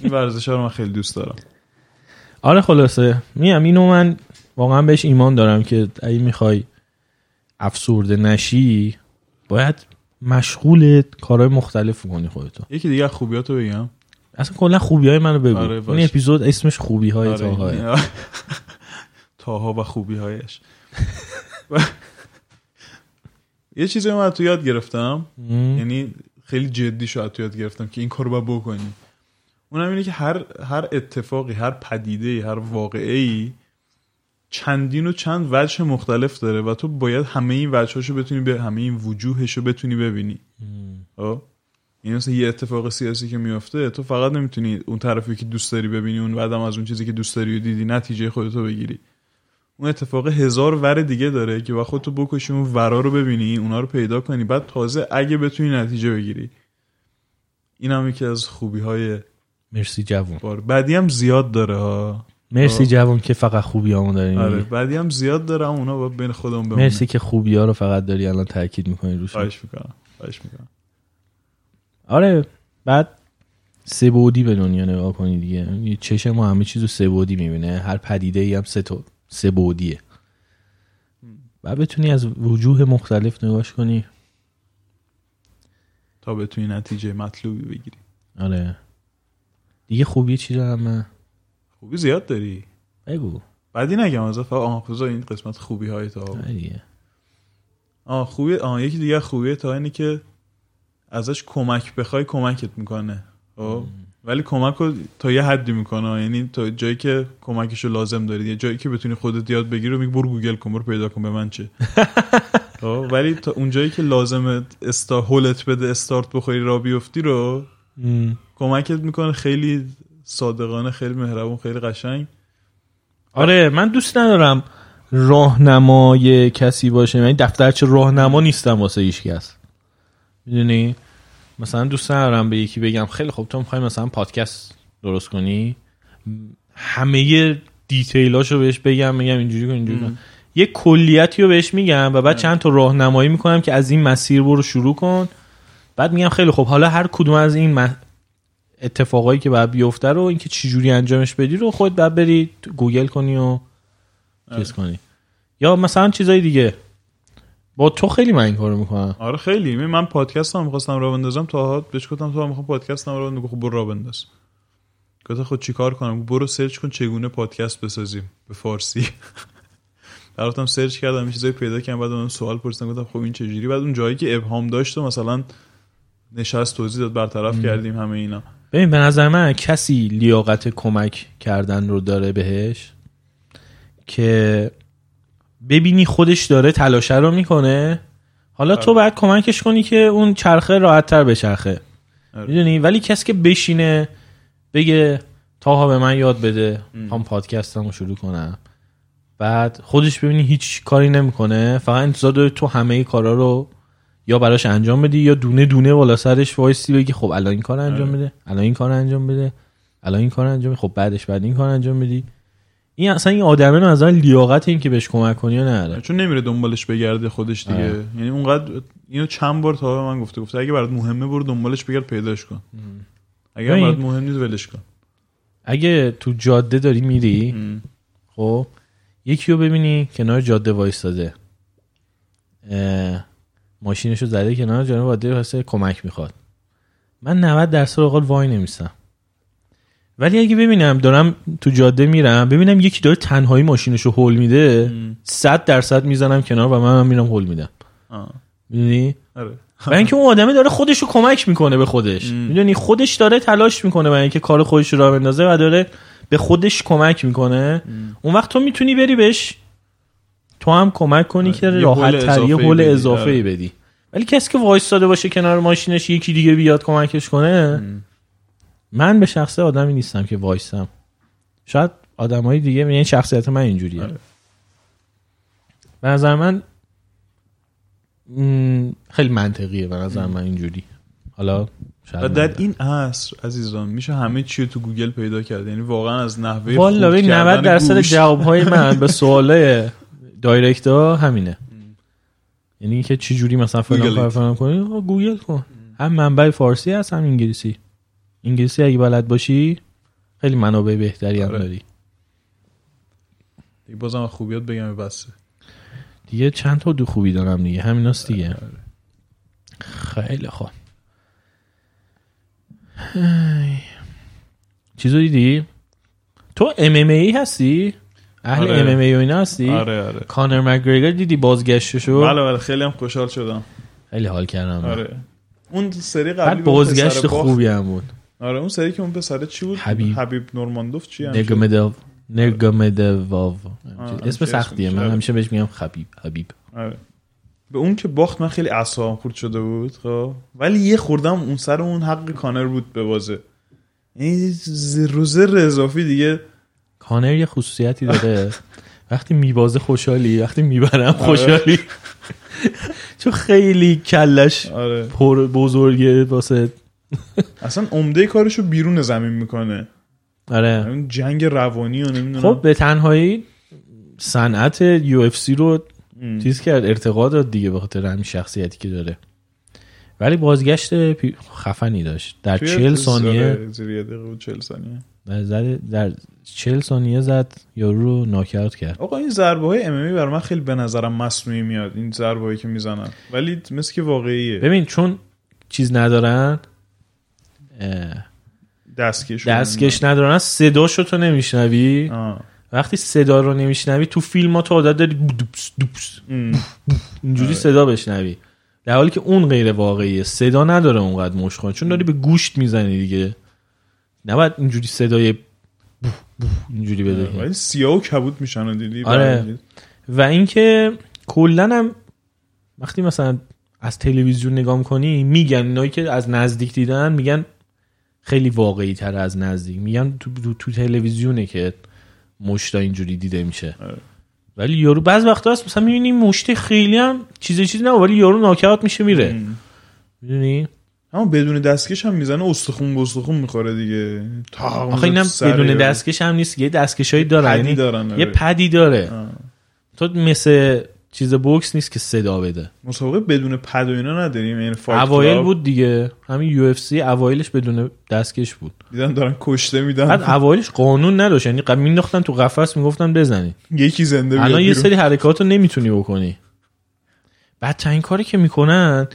این ورزش ها رو من خیلی دوست دارم. آره خلاصه. میم اینو من واقعا بهش ایمان دارم که اگه می‌خوای افسرده نشی باید مشغول کارهای مختلف کنی خودتو. یکی دیگه خوبیاتو بگم. اصلا کلا خوبی های منو بگو. آره،. این اپیزود اسمش خوبی های آره، تاهای. این- تاها و خوبی هایش یه چیزی من تو یاد گرفتم. یعنی خیلی جدی شاید تو یاد گرفتم که این کارو باید بکنی اونم اینه که هر هر اتفاقی هر پدیده هر واقعه چندین و چند وجه مختلف داره و تو باید همه این وجهاشو بتونی به همه این وجوهشو بتونی ببینی. خب؟ یعنی مثلا یه اتفاق سیاسی که میفته تو فقط نمی‌تونی اون طرفی که دوست داری ببینی اون بعدم از اون چیزی که دوست داری و دیدی نتیجه خودتو بگیری. اون اتفاق هزار ور دیگه داره که با خودتو بکشی اون ورا رو ببینی اونا رو پیدا کنی. بعد تازه اگه بتونی نتیجه بگیری. این هم یکی از خوبی های مرسی جوون. بار. بعدی هم زیاد داره ها. مرسی آه. جوون که فقط خوبی همون داری. آره. بعدی هم زیاد داره اونا باید بین خودمون بمونه مرسی که خوبی ها رو فقط داری الان تاکید می‌کنی روش. خواهش می‌کنم خواهش می‌کنم. آره بعد سه بعدی به دنیا نگاه کنی دیگه. چشم ما همه چیز رو سه بعدی می‌بینه. هر پدیده ای هم سه تا سه بعدیه. بعد بتونی از وجوه مختلف نگاش کنی. تا بتونی نتیجه مطلوبی بگیری. آره. دیگه خوبی چی دارم من خوبی زیاد داری؟ بگو. بعدی نگم از فقط این قسمت خوبی های تا. آه خوبی آه یکی دیگه خوبیه تا اینه که ازش کمک بخوای کمکت می‌کنه. خب؟ ولی کمک رو تا یه حدی می‌کنه. یعنی تا جایی که کمکش رو لازم داری یه جایی که بتونی خودت یاد بگیری رو میگه برو گوگل کن برو پیدا کن به من چه. خب؟ ولی تا اون جایی که لازمه استا هولت بده استارت بخوری را بیفتی رو. کمکت می‌کنه. خیلی صادقانه خیلی مهربون خیلی قشنگ. آره من دوست ندارم راهنمای کسی باشه. یعنی دفترچه راهنما نیستم واسه هیچ کس. می‌دونی؟ مثلا دوست ندارم به یکی بگم خیلی خوب تو می‌خوای مثلا پادکست درست کنی؟ همه دیتیلاشو بهش بگم میگم اینجوری کن اینجوری کن. یه کلیتی رو بهش میگم و بعد چند تا راهنمایی می‌کنم که از این مسیر برو شروع کن. بعد میگم خیلی خوب حالا هر کدوم از این اتفاقایی که باید بیفته رو اینکه چی جوری انجامش بدی رو خودت باید بری تو گوگل کنی و چیز کنی. یا مثلا چیزای دیگه. با تو خیلی من این کارو می‌کنم. آره خیلی. من پادکست هم می‌خواستم راه بندازم. تا بهش گفتم تو هم می‌خوام پادکست هم راه بندازم خب برو راه بنداز. گفتم خب چیکار کنم؟ برو search کن چگونه پادکست بسازیم. به فارسی. رفتم search کردم یه چیزایی پیدا کردم بعد اون سوال پرسیدم گفتم خب این چجوری بعد اون جایی که ابهام داشت و مثلا نشست توضیح داد برطرف کردیم همه اینا. ببین به نظر من کسی لیاقت کمک کردن رو داره بهش که ببینی خودش داره تلاشه رو می‌کنه. حالا تو باید کمکش کنی که اون چرخه راحت تر بچرخه. آره. می‌دونی؟ ولی کسی که بشینه بگه تاها به من یاد بده هم پادکستم رو شروع کنم. بعد خودش ببینی هیچ کاری نمی‌کنه. فقط انتظار داره تو همه کارا رو یا براش انجام بدی یا دونه دونه بالا سرش وایسی بگی خب الان این کار انجام بده الان این کار انجام بده الان این کار انجام بده خب بعدش بعد این کار انجام بدی. این اصلا این آدمه از لیاقت این که بهش کمک کنی یا نداره چون نمیره دنبالش بگرده خودش دیگه. آره. یعنی اونقدر اینو چند بار تا من گفته گفته اگه برات مهمه برو دنبالش بگرد پیداش کن. اگه ببین. برات مهم نیست ولش کن. اگه تو جاده داری میری ام. خب یکی رو ببینی کنار جاده وایستاده. اه، ماشینشو زده کنار جاده وایستاده کمک می‌خواد. من 90 درصد اوقات وای نمیستم. ولی اگه ببینم دارم تو جاده میرم ببینم یکی داره تنهایی ماشینشو هول میده ام. 100 درصد می‌زنم کنار و من میرم هول میدم. می‌دونی؟ آره. و اینکه اون آدمه داره خودش رو کمک می‌کنه به خودش. می‌دونی؟ خودش داره تلاش می‌کنه برای اینکه کار خودش رو بندازه و داره به خودش کمک می‌کنه. اون وقت تو می‌تونی بری بهش تو هم کمک کنی که یه راحت تر یه هول. اضافه ای آره. بدی. ولی کسی که وایستاده باشه کنار ماشینش یکی دیگه بیاد کمکش کنه من به شخصه آدمی نیستم که وایستم شاید آدمای دیگه یعنی شخصیت من اینجوریه. آره. به نظر من خیلی منطقیه به نظر من اینجوری. حالا شاید و در این عصر عزیزان میشه همه چی رو تو گوگل پیدا کرد یعنی واقعا از نحوه والا خورد ببین 90 کردن درصد گوشت. جوابهای من به سوالای direct ها همینه یعنی اینکه چه جوری مثلا فلان کار. فلان کنی؟ گوگل کن. هم منبع فارسی هست هم انگلیسی. انگلیسی اگه بلد باشی خیلی منابع بهتری هم آره. داری. دیگه بازم از خوبیات بگم بسه. دیگه چند تا دو خوبی دارم دیگه. همیناست دیگه. خیلی خوب. هی. چیزو دیدی؟ تو ام ام ای هستی؟ اهل آره. ام ام ای و اینا هستی؟ آره آره. کانر مگریگر دیدی بازگشتشو؟ بله بله. خیلی هم خوشحال شدم. خیلی حال کردم. آره. اون سری قبلی بعد بازگشت. خوبی هم بود. آره اون سری که اون پسره چی بود حبیب. حبیب نورماندوف چی؟ نگمدو نگمدواو آه، اسم سختیه. من آره. همیشه بهش میگم خبیب حبیب آره. به اون که باخت من خیلی اعصابم خورد شده بود خب ولی یه خوردم اون سر اون حق کانر بود به بازه یعنی زر و زر اضافی دیگه کانر یه خصوصیتی داره وقتی میبازه خوشحالی وقتی می‌برم آره. خوشحالی چون خیلی کلش آره پر بزرگه واسه اصلا عمده کارشو بیرون زمین می‌کنه. آره. اون جنگ روانی و نمی‌دونم. خب به تنهایی صنعت یو اف سی رو. چیز کرد ارتقا داد دیگه به خاطر همین شخصیتی که داره. ولی بازگشت پی- خفنی داشت. در چل ثانیه چل ثانیه. در, چل ثانیه زد یارو رو ناکاوت کرد. آقا این ضربه های ام برای من خیلی به نظرم مصنوعی میاد این ضربه هایی که می‌زنن. ولی مثل که واقعیه. ببین چون چیز ندارن دستکش دستکش ندارن صداشو تو نمیشنوی آه. وقتی صدا رو نمیشنوی تو فیلم ها تو عادت داری دوپس دوپس. اینجوری آره. صدا بشنوی در حالی که اون غیر واقعیه صدا نداره اونقدر مشخوان چون داری به گوشت می‌زنی دیگه نباید اینجوری صدای اینجوری بده. ولی سیاه و کبود میشن دیدی آره. و اینکه کلا هم وقتی مثلا از تلویزیون نگاه کنی میگن اینایی که از نزدیک دیدن میگن خیلی واقعی تر از نزدیک میگن تو, تو, تو تلویزیونه که مشتا اینجوری دیده میشه آره. ولی یارو بعض وقتا هست مثلا می‌بینی مشت خیلی هم چیز چیزی نه ولی یارو ناکاوت میشه میره. می‌دونی اما بدون دستکش هم می‌زنه استخون به استخون می‌خوره دیگه آخه اینم بدون. دستکش هم نیست یه دستکشایی داره پدی یعنی دارن یه آره. پدی داره آه. تو مثل چیز بوکس نیست که صدا بده. مسابقه بدون پد و اینا نداریم یعنی اوایل. بود دیگه. همین یو اف سی اوایلش بدون دستکش بود. دیدن دارن کشته بعد میدن اوایلش قانون نداشت یعنی قبل مینداختن تو قفس می‌گفتن بزنید یکی زنده الان یه. سری حرکات رو نمی‌تونی بکنی. بعد تا این کاری که می‌کنن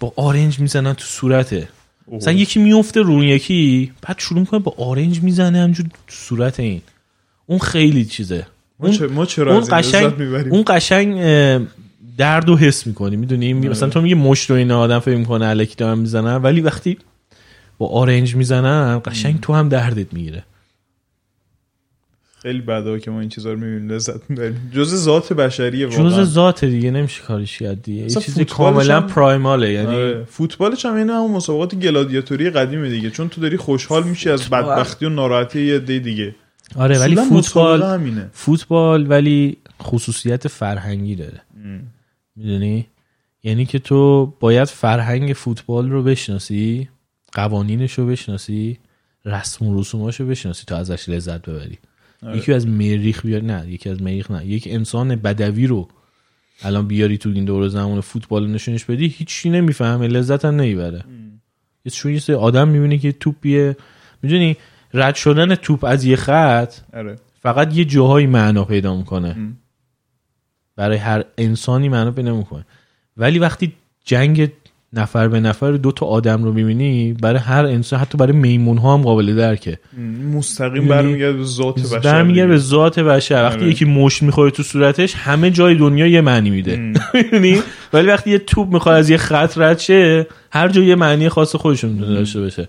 با آرنج می‌زنن تو صورته. اوه. مثلا یکی میفته رو یکی بعد شروع می‌کنه با آرنج می‌زنه همجور تو صورت این. اون خیلی چیزه. ما, اون- چه- ما چرا اون قشنگ لذت می‌بریم؟ اون قشنگ درد و حس می‌کنی. می‌دونی؟ مثلا تو میگه مشت و این آدم فکر می‌کنه الکی می‌زنن ولی وقتی با آرنج می‌زنن قشنگ تو هم دردت می‌گیره. خیلی بده که ما این چیزا رو می‌بینیم لذت می‌بریم. جز ذات بشریه واقعا. ذات دیگه نمیشه کارش کرد دیگه. یه چیزی کاملا هم- پرایماله یعنی آره. فوتبالش هم اینه همون مسابقات گلادیاتوری قدیمه دیگه. چون تو داری خوشحال میشی از. بدبختی و ناراحتی یه عده دیگه. آره ولی فوتبال همینه. فوتبال ولی خصوصیت فرهنگی داره. می‌دونی؟ یعنی که تو باید فرهنگ فوتبال رو بشناسی قوانینش رو بشناسی رسم و رسوماش رو بشناسی تا ازش لذت ببری. آره. یکی از مریخ بیار نه یکی از مریخ نه. یک انسان بدوی رو الان بیاری تو این دور زمان فوتبال نشونش بدی هیچی نمی‌فهمه لذت هم نمی‌بره یه چون یه آدم می‌بینی که توپیه. می‌دونی؟ رد شدن توپ از یه خط آره فقط یه جاهایی معنا پیدا می‌کنه ام. برای هر انسانی معنا پیدا می‌کنه ولی وقتی جنگ نفر به نفر دو تا آدم رو می‌بینی برای هر انسان حتی برای میمون ها هم قابل درکه مستقیم یعنی برمیگرده به ذات بشر برمیگرده به. ذات بشر وقتی آره. یکی مشت می‌خوره تو صورتش همه جای دنیا یه معنی میده می‌دونی؟ ولی وقتی یه توپ می‌خواد از یه خط رد شه هر جا یه معنی خاص خودش رو می‌تونه داشته باشه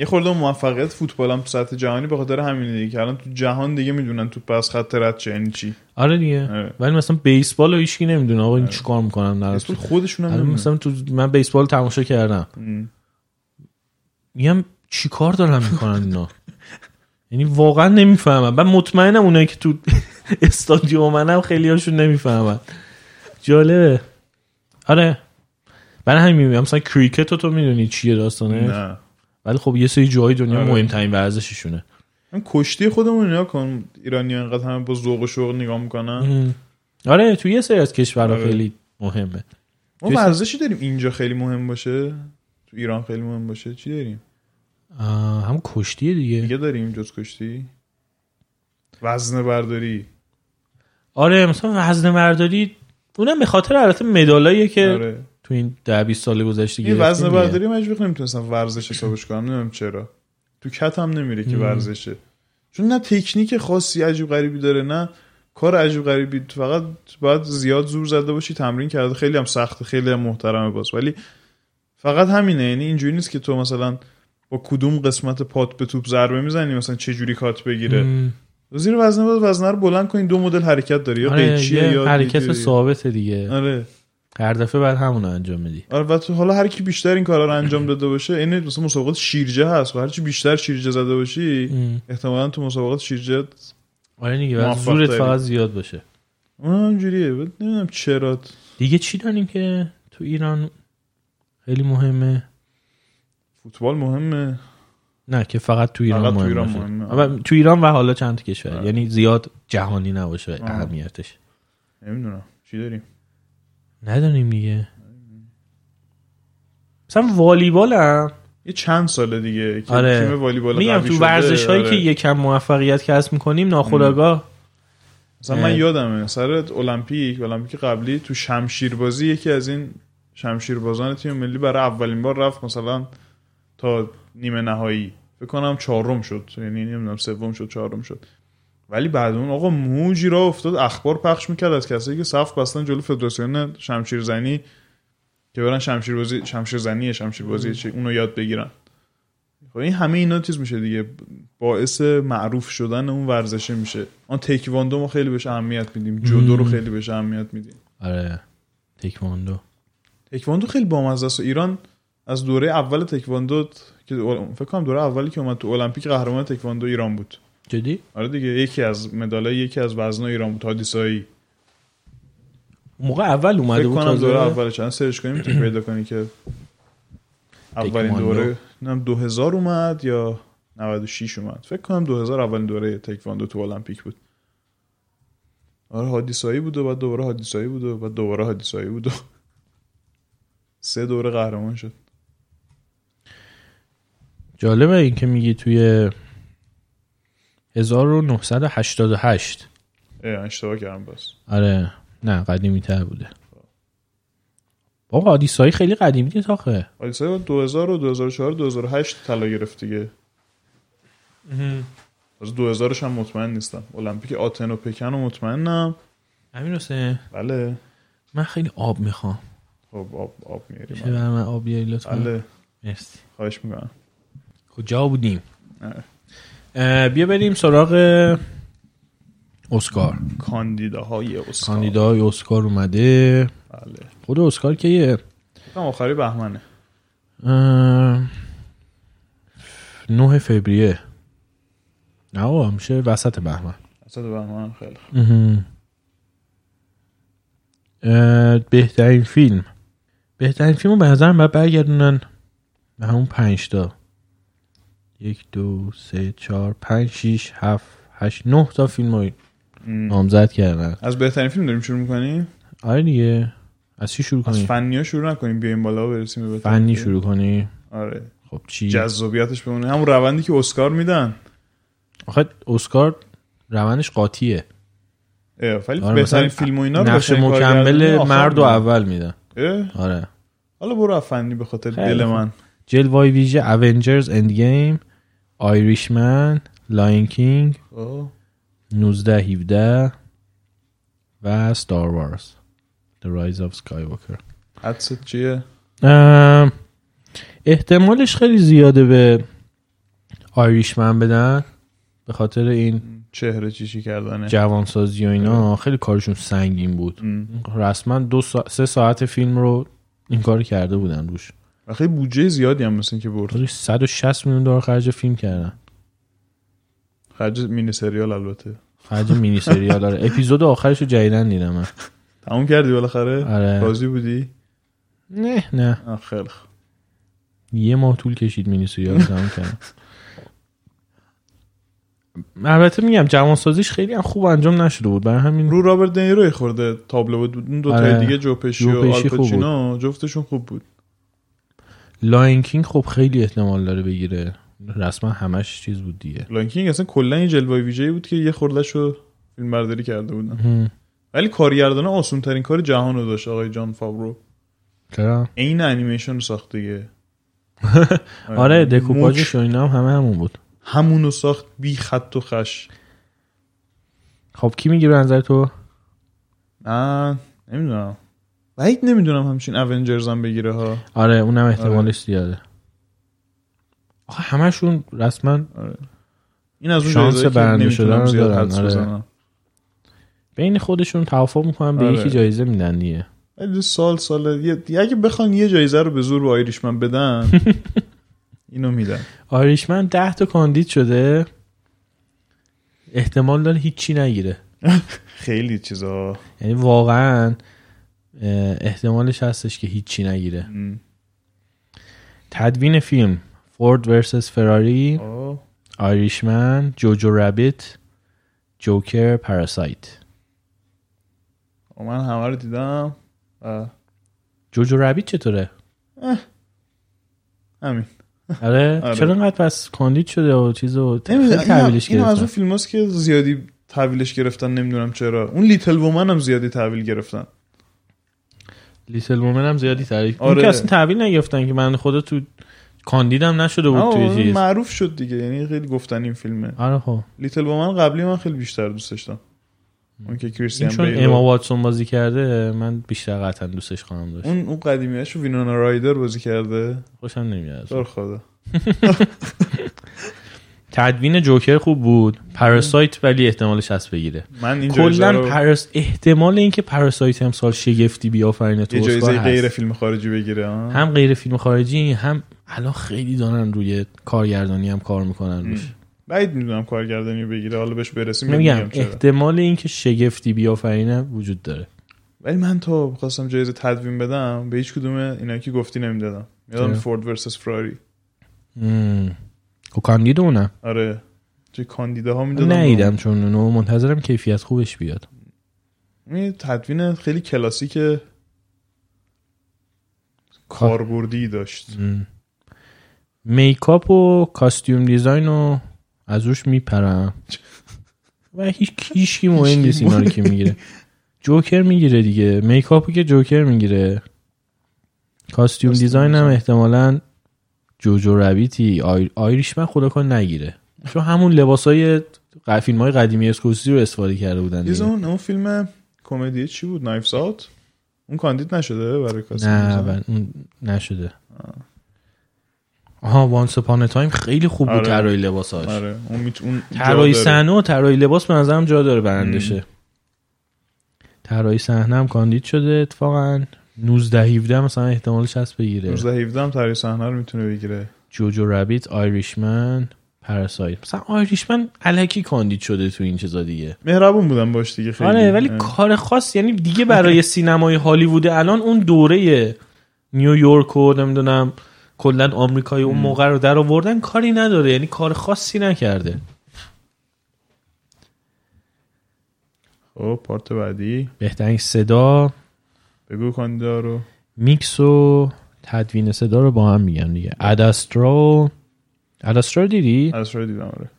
یه خورده موفقیت فوتبال هم تو سطح جهانی به خاطر همینه دیگه که الان تو جهان دیگه می‌دونن تو پس خط رد چه یعنی چی؟ آره دیگه. آره. ولی مثلا بیسبال رو هیچکی نمی‌دونه. آقا این چیکار می‌کنن؟ در اسم خودشون هم نمی‌دونن. مثلا تو من بیسبال تماشا کردم. میگم چی کار دارن می‌کنن اینا؟ یعنی واقعا نمی‌فهمم من مطمئنم اونایی که تو استادیوم منم خیلی هاشون نمی‌فهمن. جالبه. آره. برای همین میگم مثلا کریکت رو تو می‌دونی چیه داستانه نه. ولی خب یه سری جای دنیا آره. مهمترین ورزششونه. من کشتی خودمون نگاه کن. ایرانی انقدر همه با ذوق و شوق نگاه می‌کنن. آره تو یه سری از کشورها آره. خیلی مهمه. ما ورزشی داریم. اینجا خیلی مهم باشه. تو ایران خیلی مهم باشه. چی داریم؟ هم کشتیه دیگه. دیگه داریم جز کشتی. وزنه برداری آره مثلا وزنه برداری اونم به خاطر البته مدالاییه که آره. تو این ده 20 سال گذشته این وزنه دیگه. برداری وقت نمی‌تونستم ورزش حسابش کنم. نمی‌دونم چرا. تو کت هم نمیره که مم. ورزشه. چون نه تکنیک خاصی عجیب غریبی داره نه کار عجیب غریبی. فقط باید زیاد زور زده باشی تمرین کرده. خیلی هم سخته خیلی هم محترمه باز. ولی فقط همینه. یعنی اینجوری نیست که تو مثلا با کدوم قسمت پات به توپ ضربه می‌زنی مثلا چه جوری کات بگیره. م، زیر وزنه باید وزنه رو بلند کنی دو مدل حرکت داره یا آره قیچیه یه یا حرکت. ثابته دیگه. آره. هر دفعه بعد همون رو انجام میدی آره و تو حالا هر کی بیشتر این کارا رو انجام داده باشه این مثلا مسابقات شیرجه هست و هر چی بیشتر شیرجه زده باشی. احتمالا تو مسابقات شیرجه آره دیگه زورت. فقط زیاد باشه اون همجوریه نمی‌دونم چرا دیگه چی داریم که تو ایران خیلی مهمه فوتبال مهمه نه که فقط تو ایران فقط تو مهمه ایران. مهمه. اما تو ایران و حالا چند کشور. یعنی زیاد جهانی نباشه. اهمیتش نمی‌دونم چی داریم نداریم دیگه مثلا والیبال هم یه چند ساله دیگه که آره. تیم والیبال میگم تو. ورزش هایی آره. که یکم موفقیت کسب می‌کنیم ناخودآگاه مثلا من یادمه سر المپیک المپیک قبلی تو شمشیربازی یکی از این شمشیربازان تیم ملی برای اولین بار رفت مثلا تا نیمه نهایی فکر کنم چهارم شد یعنی نمی‌دونم سوم شد چهارم شد ولی بعد اون آقا موجی را افتاد اخبار پخش می‌کرد از کسایی که صف بستن جلو فدراسیون شمشیرزنی که برن شمشیربازی شمشیرزنی شمشیربازی چی اونو یاد بگیرن. خب این همه اینا چیز میشه دیگه. باعث معروف شدن اون ورزشه میشه. آن تکواندو ما خیلی بهش اهمیت میدیم. جودو رو. خیلی بهش اهمیت میدیم. آره. تکواندو. تکواندو خیلی بامزه است. ایران از دوره اول تکواندو که فکر کنم دوره اولی که اومد تو المپیک قهرمان تکواندو ایران بود. جدی؟ آره دیگه یکی از مدالای یکی از وزنا ایران بود حادیسایی موقع اول اومده فکر بود کنم دوره اول چند سرچ کنیم می‌تونی پیدا کنی که اولین. دوره نم 2000 اومد یا 96 اومد. فکر کنم 2000 اولین دوره تکواندو تو المپیک بود. آره حادیسایی بود و بعد دوباره حادیسایی بود و بعد دوباره حادیسایی بود و سه دوره قهرمان شد. جالبه این که میگی توی 1988 اه اشتباه کردم بس آره. نه قدیمی تر بوده. بابا آدیسایی خیلی قدیمی نیست آخه. بود 2000 و 2004 2008 طلا گرفت دیگه از 2000 هم مطمئن نیستم. المپیک آتن و پکن رو مطمئنم. امین حسین. بله. من خیلی آب می‌خوام. خب آب آب میاریم بر من آب بیاری لطفا. بله. مرسی. خواهش می‌کنم. کجا بودیم. بیا بریم سراغ اسکار. کاندیداهای اسکار. کاندیدای اسکار اومده. بله. خود اسکار که یه آخری بهمنه. اه، 9 فوریه. نه آقا میشه وسط بهمن. وسط بهمن خیلی خوب. بهترین فیلم. بهترین فیلم رو به نظرم باید برگردونن به همون پنج تا یک دو سه چهار پنج شیش هفت هشت نه تا فیلم رو. نامزد کردن از بهترین فیلم داریم شروع می‌کنیم آره دیگه از چی شروع از کنی؟ فنی ها شروع نکنیم بیایم بالا و برسیم به فنی. شروع کنی آره خب چی؟ جذابیتش بمونه همون روندی که اسکار میدن آخه اسکار روندش قاطیه ولی آره بهترین فیلم و اینا رو نقش مکمل مرد و. اول میدن؟ آره حالا برو افندی به خاطر دل. من جلوه‌های ویژه Avengers Endgame Irishman Lion King خب. 19 17 و Star Wars The Rise of Skywalker. حدست چیه؟ احتمالش خیلی زیاده به Irishman بدن به خاطر این چهره چیشی کردنه. جوانسازی و اینا خیلی کارشون سنگین بود. رسما دو سا... سه ساعت فیلم رو این کار کرده بودن روش. و خیلی بودجه زیادی هم مثل که برد. خودش 160 میلیون دلار خرج فیلم کردن. خرج مینی سریال البته. خرج مینی سریال داره اپیزود آخرش رو جدیدن دیدم من. تموم کردی بالاخره؟ آره. راضی بودی؟ نه نه. خیلی. یه ماه طول کشید مینی سریال تموم کردم البته میگم جوانسازیش خیلی هم خوب انجام نشده بود. برای همین رو رابرت دنیرو خورده تابلو بود. اون دو آره. تای دیگه جو پشی و جو آل پشی خوب پاچینو جفتشون خوب بود. Lion King خب خیلی احتمال داره بگیره. رسما همش چیز بود دیگه. Lion King اصلا کلا یه جلوه ویژه‌ای بود که یه خوردهش رو فیلم برداری کرده بودن. ولی کارگردانه آسون ترین کار جهان رو داشت آقای جان فاورو چرا؟ عین انیمیشن رو ساخت دیگه. آره دکوپاژش موچ و اینا هم همه همون بود. همونو ساخت بی خط و خش. خب کی میگه به نظر تو؟ نه نمی‌دونم. بعید نمی‌دونم همچین اونجرز هم بگیره ها. آره اونم احتمالش زیاده. آخه همشون رسما این از اون شانس برنده شدن رو دارن، آره. بین خودشون توافق می‌کنن به آره. یکی جایزه میدن دیگه. سال سال یه اگه بخوان یه جایزه رو به زور به آیریشمن بدن اینو میدن. آیریشمن ده تا کاندید شده. احتمال داره هیچی نگیره. خیلی چیزا. یعنی واقعا احتمالش هستش که هیچی نگیره. م. تدوین فیلم فورد ورسس فراری آه. آیریشمن جوجو رابیت جوکر پاراسایت من همه رو دیدم. و جوجو رابیت چطوره؟ همین. آره. آره. چرا انقدر پس کاندید شده و چیز و خیلی نمی‌دونم تحویلش اینو از اون فیلم که زیادی تحویلش گرفتن نمی‌دونم چرا. اون Little Women هم زیادی تحویل گرفتن. Little Women هم زیادی تعریف اون آره. که اصلا تحویل نگرفتن که من خدا تو کاندیدم نشده بود توی اون چیز. معروف شد دیگه یعنی خیلی گفتن این فیلمه. آره خب. Little Women قبلی من خیلی بیشتر دوست داشتم. اون که کریستیان چون اما واتسون بازی کرده من بیشتر قطعا دوستش خواهم داشت. اون اون قدیمیش رو وینونا رایدر بازی کرده. خوشم نمیاد. خدا. تدوین جوکر خوب بود پاراسایت ولی احتمالش هست بگیره من این کلا رو پرس احتمال اینکه پاراسایت هم سال شگفتی بیافرینه تو جایزه هست. غیر فیلم خارجی بگیره ها؟ هم غیر فیلم خارجی هم الان خیلی دارن روی کارگردانی هم کار می‌کنن روش بعید می‌دونم کارگردانی بگیره حالا بهش برسیم میگم احتمال اینکه شگفتی بیافرینه وجود داره ولی من تا خواستم جایزه تدوین بدم به هیچ کدوم اینا که گفتی نمی‌دادم یادم؟ فورد ورسس فراری مم. خب کاندید اونم آره. توی کاندیده ها می‌دادم نیدم چون اونو منتظرم کیفیت خوبش بیاد. این تدوین خیلی کلاسیک کاربردی داشت. میکاپ و کاستیوم دیزاین رو از روش میپرم. و هیچ هیچکی مهم نیست اینا رو که می‌گیره. جوکر می‌گیره دیگه. makeup و که جوکر می‌گیره. costume design هم. احتمالا Jojo Rabbit ی آی... Irishman خدا کن نگیره چون همون لباسای. فیلم های قدیمی اسکورسی رو استفاده کرده بودن دیگه. اون اون فیلم کمدی چی بود Knives Out اون کاندید نشده برای costume نه design؟ بل... اون نشده آها Once Upon a Time خیلی خوب بود آره. طراحی لباساش آره اون میت اون طراحی. صحنه و طراحی لباس به نظرم جا داره برندشه طراحی صحنه هم کاندید شده اتفاقا 19 17 مثلا احتمالش هست بگیره. 19 17 هم تغییر صحنه رو می‌تونه بگیره. جوجو رابیت آیریشمن پاراسایت مثلا آیریشمن الکی کاندید شده تو این چیزا دیگه. مهربون بودن باش دیگه خیلی. آره ولی اه. کار خاص یعنی دیگه برای سینمای هالیوود الان اون دوره نیویورک و نمی‌دونم کلا آمریکای اون موقع رو در آوردن کاری نداره یعنی کار خاصی نکرده. خب part بعدی. بهترین صدا. بگو کاندیدا رو میکس و تدوین صدا رو با هم میگم دیگه. اداسترو اداسترو دیدی؟ از رو دیدم آره.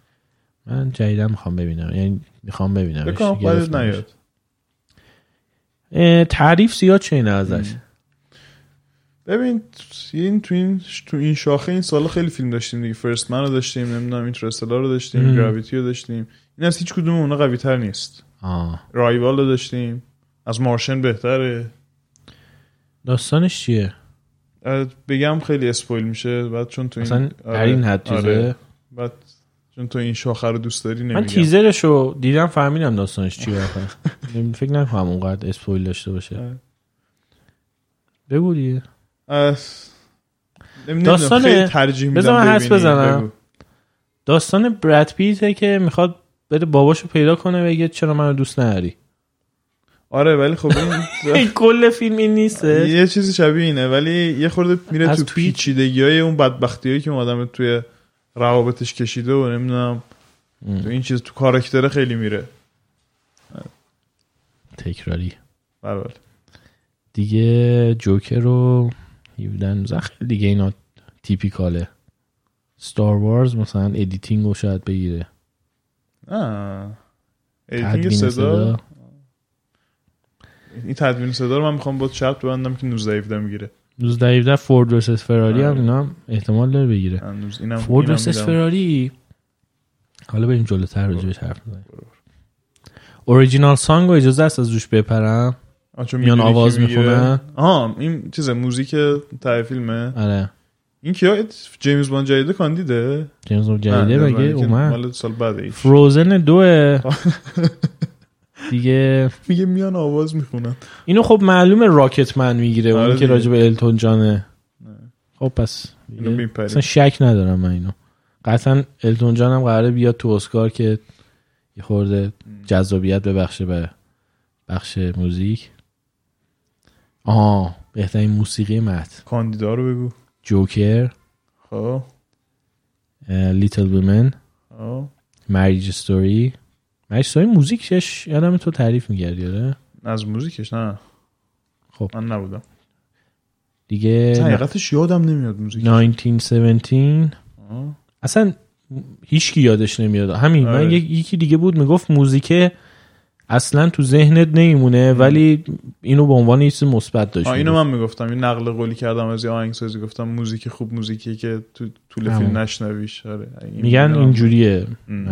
من جدیدا می‌خوام ببینم. یعنی می‌خوام ببینم بکنم نیاد. تعریف زیاد چه اینه ازش ببین این تو این تو این شاخه این سال خیلی فیلم داشتیم دیگه. First Man رو داشتیم نمی‌دونم Interstellar رو داشتیم. Gravity رو داشتیم. این از هیچ کدوم اونا قوی تر نیست. آه. رایوال رو داشتیم. از مارشن بهتره. داستانش چیه بگم خیلی اسپویل میشه بعد چون تو این اصلا در این حد آره. بعد چون تو این شاخه رو دوست داری من نمیگم تیزرش رو دیدم فهمیدم داستانش چیه فکر نکنم اونقدر اسپویل داشته باشه آره. بگو دیگه داستان- ترجیح میدم من ببینی. بزنم. داستان برد پیته که می‌خواد بره باباشو پیدا کنه بگه چرا منو دوست نداری آره ولی خب این کل فیلم این نیسته یه چیزی شبیه اینه ولی یه خورده میره تو پیچیدگی های اون بدبختی هایی که اون آدم توی روابطش کشیده و نمی‌دونم تو این چیز تو کاراکتر خیلی میره. تکراری. بله بله. دیگه جوکر رو 17 19 خیلی دیگه اینا typical ه. Star Wars مثلا editing رو شاید بگیره. آه. editing صدا. این تدوین صدا رو من می‌خوام با شرط ببندم که 19 17 می‌گیره. 19 17 Ford versus Ferrari هم آره. اینا احتمال داره بگیره. اینم Ford versus. Ferrari؟ حالا بریم جلوتر راجعش حرف بزنیم. original song رو اجازه است از روش بپرم؟ چون میان آواز. می‌خونن آها این چیزه موزیک ته فیلمه. آره. این کیا جیمز باند جدیده کاندیده. جیمز بوند جدیده مگه؟ اومد. مال سال بعده فروزن دوه. دیگه میگه میان آواز می‌خونن. اینو خب معلومه راکت من می‌گیره آره اون که دیگه. راجع به التون جانه. خب پس اصلا شک ندارم من اینو. قطعا التون جان هم قراره بیاد تو اسکار که یه خورده جذابیت ببخشه به بخش موزیک. آها بهترین موسیقی مت کاندیدا رو بگو. جوکر. خب. Little Women. خب. Marriage Story Story موزیکش یادم تو تعریف می‌کردی آره از موزیکش نه خب. من نبودم دیگه اصلا حقیقتش یادم نمیاد موزیک 1917 آه. اصلا هیچکی یادش نمیاد همین من آره. یک- یکی دیگه بود می‌گفت موزیک اصلا تو ذهنت نمیمونه ولی اینو به عنوان یه چیز مثبت داشت آه اینو. من می‌گفتم این نقل قولی کردم از یه آهنگسازی گفتم موزیک خوب موزیکی که تو طول. فیلم نشنویش آره این- میگن اینجوریه ام.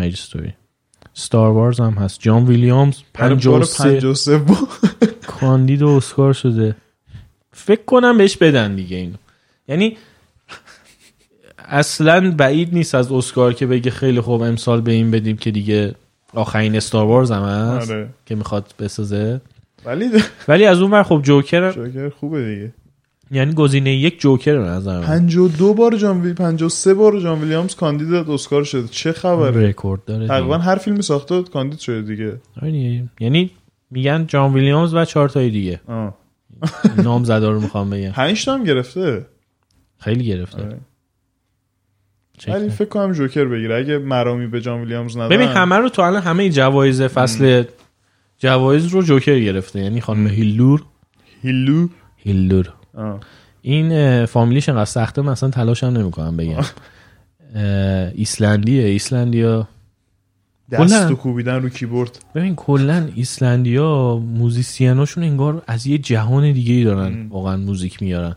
ستار وارز هم هست. جان ویلیامز آره، بار 53 53 با کاندید و اسکار شده. فکر کنم بهش بدن دیگه اینو. یعنی اصلا بعید نیست از اسکار که بگه خیلی خوب امسال به این بدیم که دیگه آخرین استار وارز هم هست آره. که می‌خواد بسازه. ولی ولی از اون ور خب جوکر جوکر خوبه دیگه. یعنی گزینه یک جوکر به نظر من. 52 بار جان ویل 53 بار جان ویلیامز کاندید اسکار شده. چه خبره؟ رکورد داره تقریبا. هر فیلمی ساخته کاندید شده دیگه. آره. یعنی میگن جان ویلیامز و چهار تای دیگه. نام زدا رو می‌خوام بگم. 5 تا هم گرفته؟ خیلی گرفته. آره. ولی. فکر کنم جوکر بگیره. اگه مرامی به جان ویلیامز ندن ببین همه رو تو الان همه جوایز فصل جوایز رو جوکر گرفته. یعنی خانم هیلور هیلو هیلور آه. این فامیلیش انقدر سخته من اصلا تلاش هم نمی‌کنم بگم ایسلندیه ایسلندیا دست کلاً. و کوبیدن رو کیبورد ببین کلا ایسلندیا musician اشون انگار از یه جهان دیگه ای دارن. واقعا موزیک میارن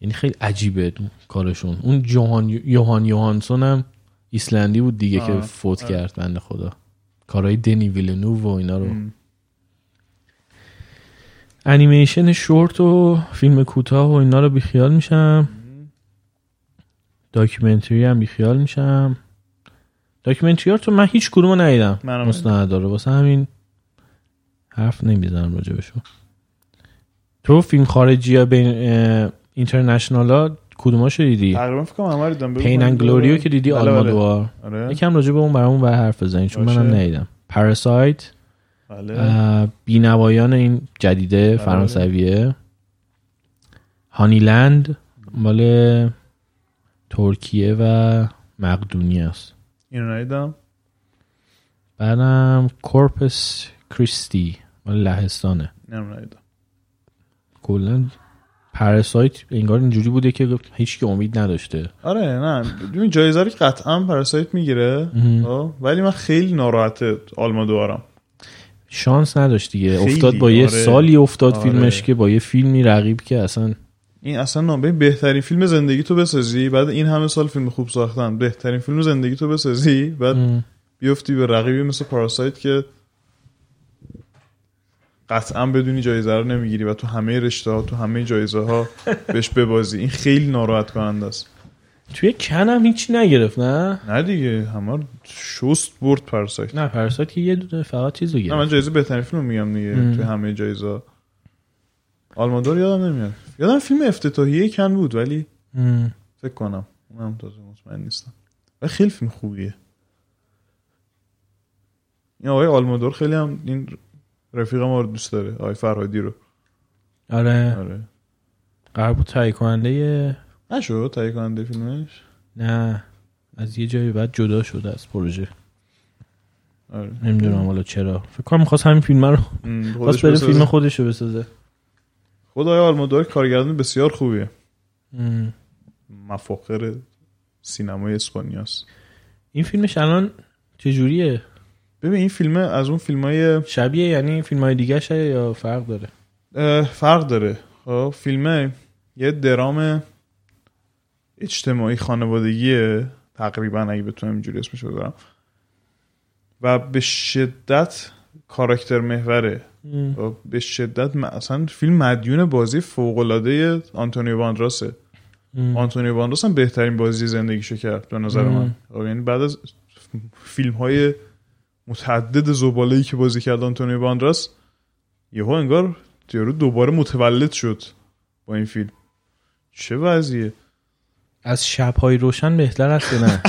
یعنی خیلی عجیبه کارشون اون جوهان یوهان یوهانسون هم ایسلندی بود دیگه که آه، فوت آه. کرد بنده خدا کارهای دنی ویلنو و اینا رو. animation short و فیلم کوتاه و اینا رو بیخیال میشم. documentary هم بیخیال میشم. documentary ها تو من هیچ کدوم رو ندیدم. مستند داره. واسه همین حرف نمی‌زنم راجبشون تو فیلم خارجی یا بین international ها کدوماشو دیدی؟ تقریبا فکر کنم همه دیدم Pain and Glory رو که دیدی بله، بله. آلمودوار آره. یکم راجع به اون برامون بر حرف بزنید چون. منم ندیدم. Parasite بله. بینوایان این جدیده فرانسویه. هانیلند مال ترکیه و مقدونیه است. اینو ندیدم. بعدم کورپس کریستی مال لهستانه. ندیدم. کلا پاراسایت انگار اینجوری بوده که هیچ که امید نداشته. آره نه. ببین جایزه رو قطعا پاراسایت می‌گیره مهم. ولی من خیلی ناراحت آلمادوارم شانس نداشت دیگه افتاد با یه آره. سالی افتاد آره. فیلمش که با یه فیلمی رقیب که اصلا این اصلا نامه بهترین فیلم زندگی تو بسازی بعد این همه سال فیلم خوب ساختن بهترین فیلم زندگی تو بسازی بعد ام. بیفتی به رقیبی مثل پاراسایت که قطعا بدونی جایزه رو نمی‌گیری و تو همه رشته ها تو همه جایزه ها بهش ببازی این خیلی ناراحت کننده است توی کن هم هیچی نگرفت نه؟ نه دیگه همه شست برد پاراسایت نه پرسات که یه دونه فقط چیز رو نه گرفت. من جایزه بهترین فیلم میگم دیگه ام. توی همه جایزه آلمادور یادم نمیاد. یادم فیلم افتتاحیه کن بود ولی ام. فکر کنم اونم تازه مطمئن نیستم. و خیلی فیلم خوبیه. این آقای آلمادور خیلی هم این رفیق ما رو دوست داره آقای فرهادی رو. آره. آره. قرار بود تهیه کننده نشد تهیه کننده فیلمش؟ نه. از یه جایی بعد جدا شده از پروژه. آره. نمی‌دونم حالا چرا. فکر کنم می‌خواست همین فیلم رو خواست بره. فیلم خودش رو بسازه. خود آقای آلمادور کارگردان بسیار خوبیه. ام. مفاخر سینمای اسپانیاست. این فیلمش الان چجوریه؟ ببین این فیلم از اون فیلم های شبیه یعنی فیلم های دیگه یا فرق داره؟ فرق داره. خب فیلم یه درام اجتماعی خانوادگیه تقریبا اگه بتونم اینجوری اسمش رو بذارم و به شدت کاراکتر محوره. خب، به شدت م- اصلا فیلم مدیون بازی فوق العاده آنتونیو باندراسه ام. آنتونیو باندراس هم بهترین بازی زندگیشو کرد به نظر ام. من خب، یعنی بعد از فیلم های متعدد زباله‌ای که بازی کرد آنتونیو باندراس یهو انگار یارو دوباره متولد شد با این فیلم چه وضعیه از شبهای روشن بهتر است یا نه؟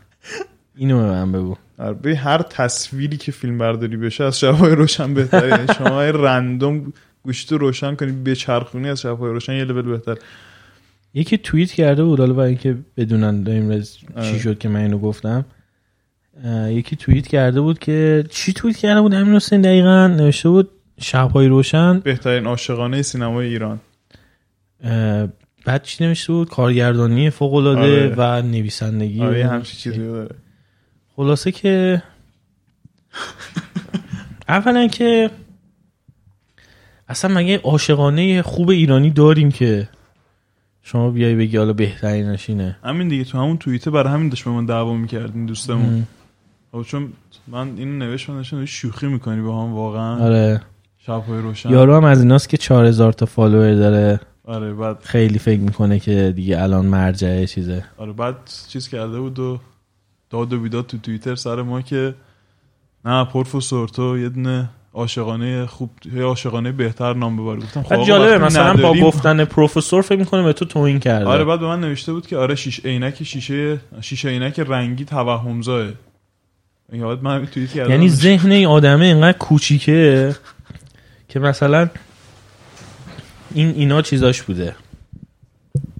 اینو به من بگو. آره، به هر تصویری که فیلم برداری بشه از شبهای روشن بهتره. یعنی شما رندوم گوشت رو روشن کنی به چرخونی از شبهای روشن یه لول بهتر. یکی توییت کرده بود حالا برای اینکه بدونن داریم رز- آره. چی شد که من اینو گفتم. یکی توییت کرده بود که چی توییت کرده بود؟ همین حسین دقیقا نوشته بود شبهای روشن. بهترین عاشقانه سینمای ایران. بعد چی نوشته بود؟ کارگردانی فوق العاده آره. و نویسندگی آره همچین چیزی داره خلاصه که اولا که اصلا مگه عاشقانه خوب ایرانی داریم که شما بیای بگی حالا بهترینش اینه همین دیگه تو همون توییته برای همین داشت به من دعوا می‌کردین دوستمون. خب چون من اینو نوشت من داشتم شوخی می‌کنی با هم واقعا. آره. شبهای روشن. یارو هم از ایناست که 4000 تا فالوور داره. آره بعد خیلی فکر می‌کنه که دیگه الان مرجعه چیزه. آره بعد چیز کرده بود و داد و بیداد تو توییتر سر ما که نه پروفسور تو یه دونه عاشقانه خوب یه عاشقانه بهتر نام ببر. گفتم خب جالبه مثلا با گفتن پروفسور فکر می‌کنه به تو توهین کرده. آره بعد به من نوشته بود که آره شیش عینک شیشه شیشه عینک رنگی توهمزاه یعنی ذهن این آدمه اینقدر کوچیکه که مثلا این اینا چیزاش بوده.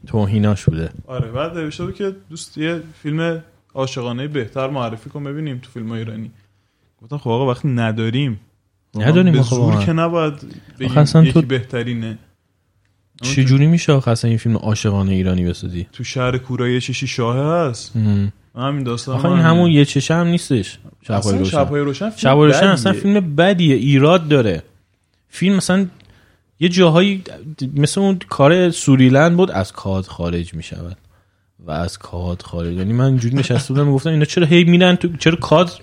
توهیناش بوده. آره بعد نوشته بود که دوست یه فیلم عاشقانه بهتر معرفی کن ببینیم تو فیلم ایرانی. گفتم خب آقا وقتی نداریم نداریم به زور. که نباید بگیم یکی تو- بهترینه. چجوری میشه آخه اصلا این فیلم عاشقانه ایرانی بسازی؟ تو شهر کورای شیشی شاهه هست. ام. همین داستان آخه این همون یه چشه هم نیستش. شبهای روشن. شبهای روشن فیلم روشن. اصلا فیلم بدیه ایراد داره. فیلم مثلا یه جاهایی مثل اون کار سوریلند بود از کاد خارج می شود و از کاد خارج. یعنی من اینجوری نشسته بودم می‌گفتم اینا چرا هی میرن تو چرا کاد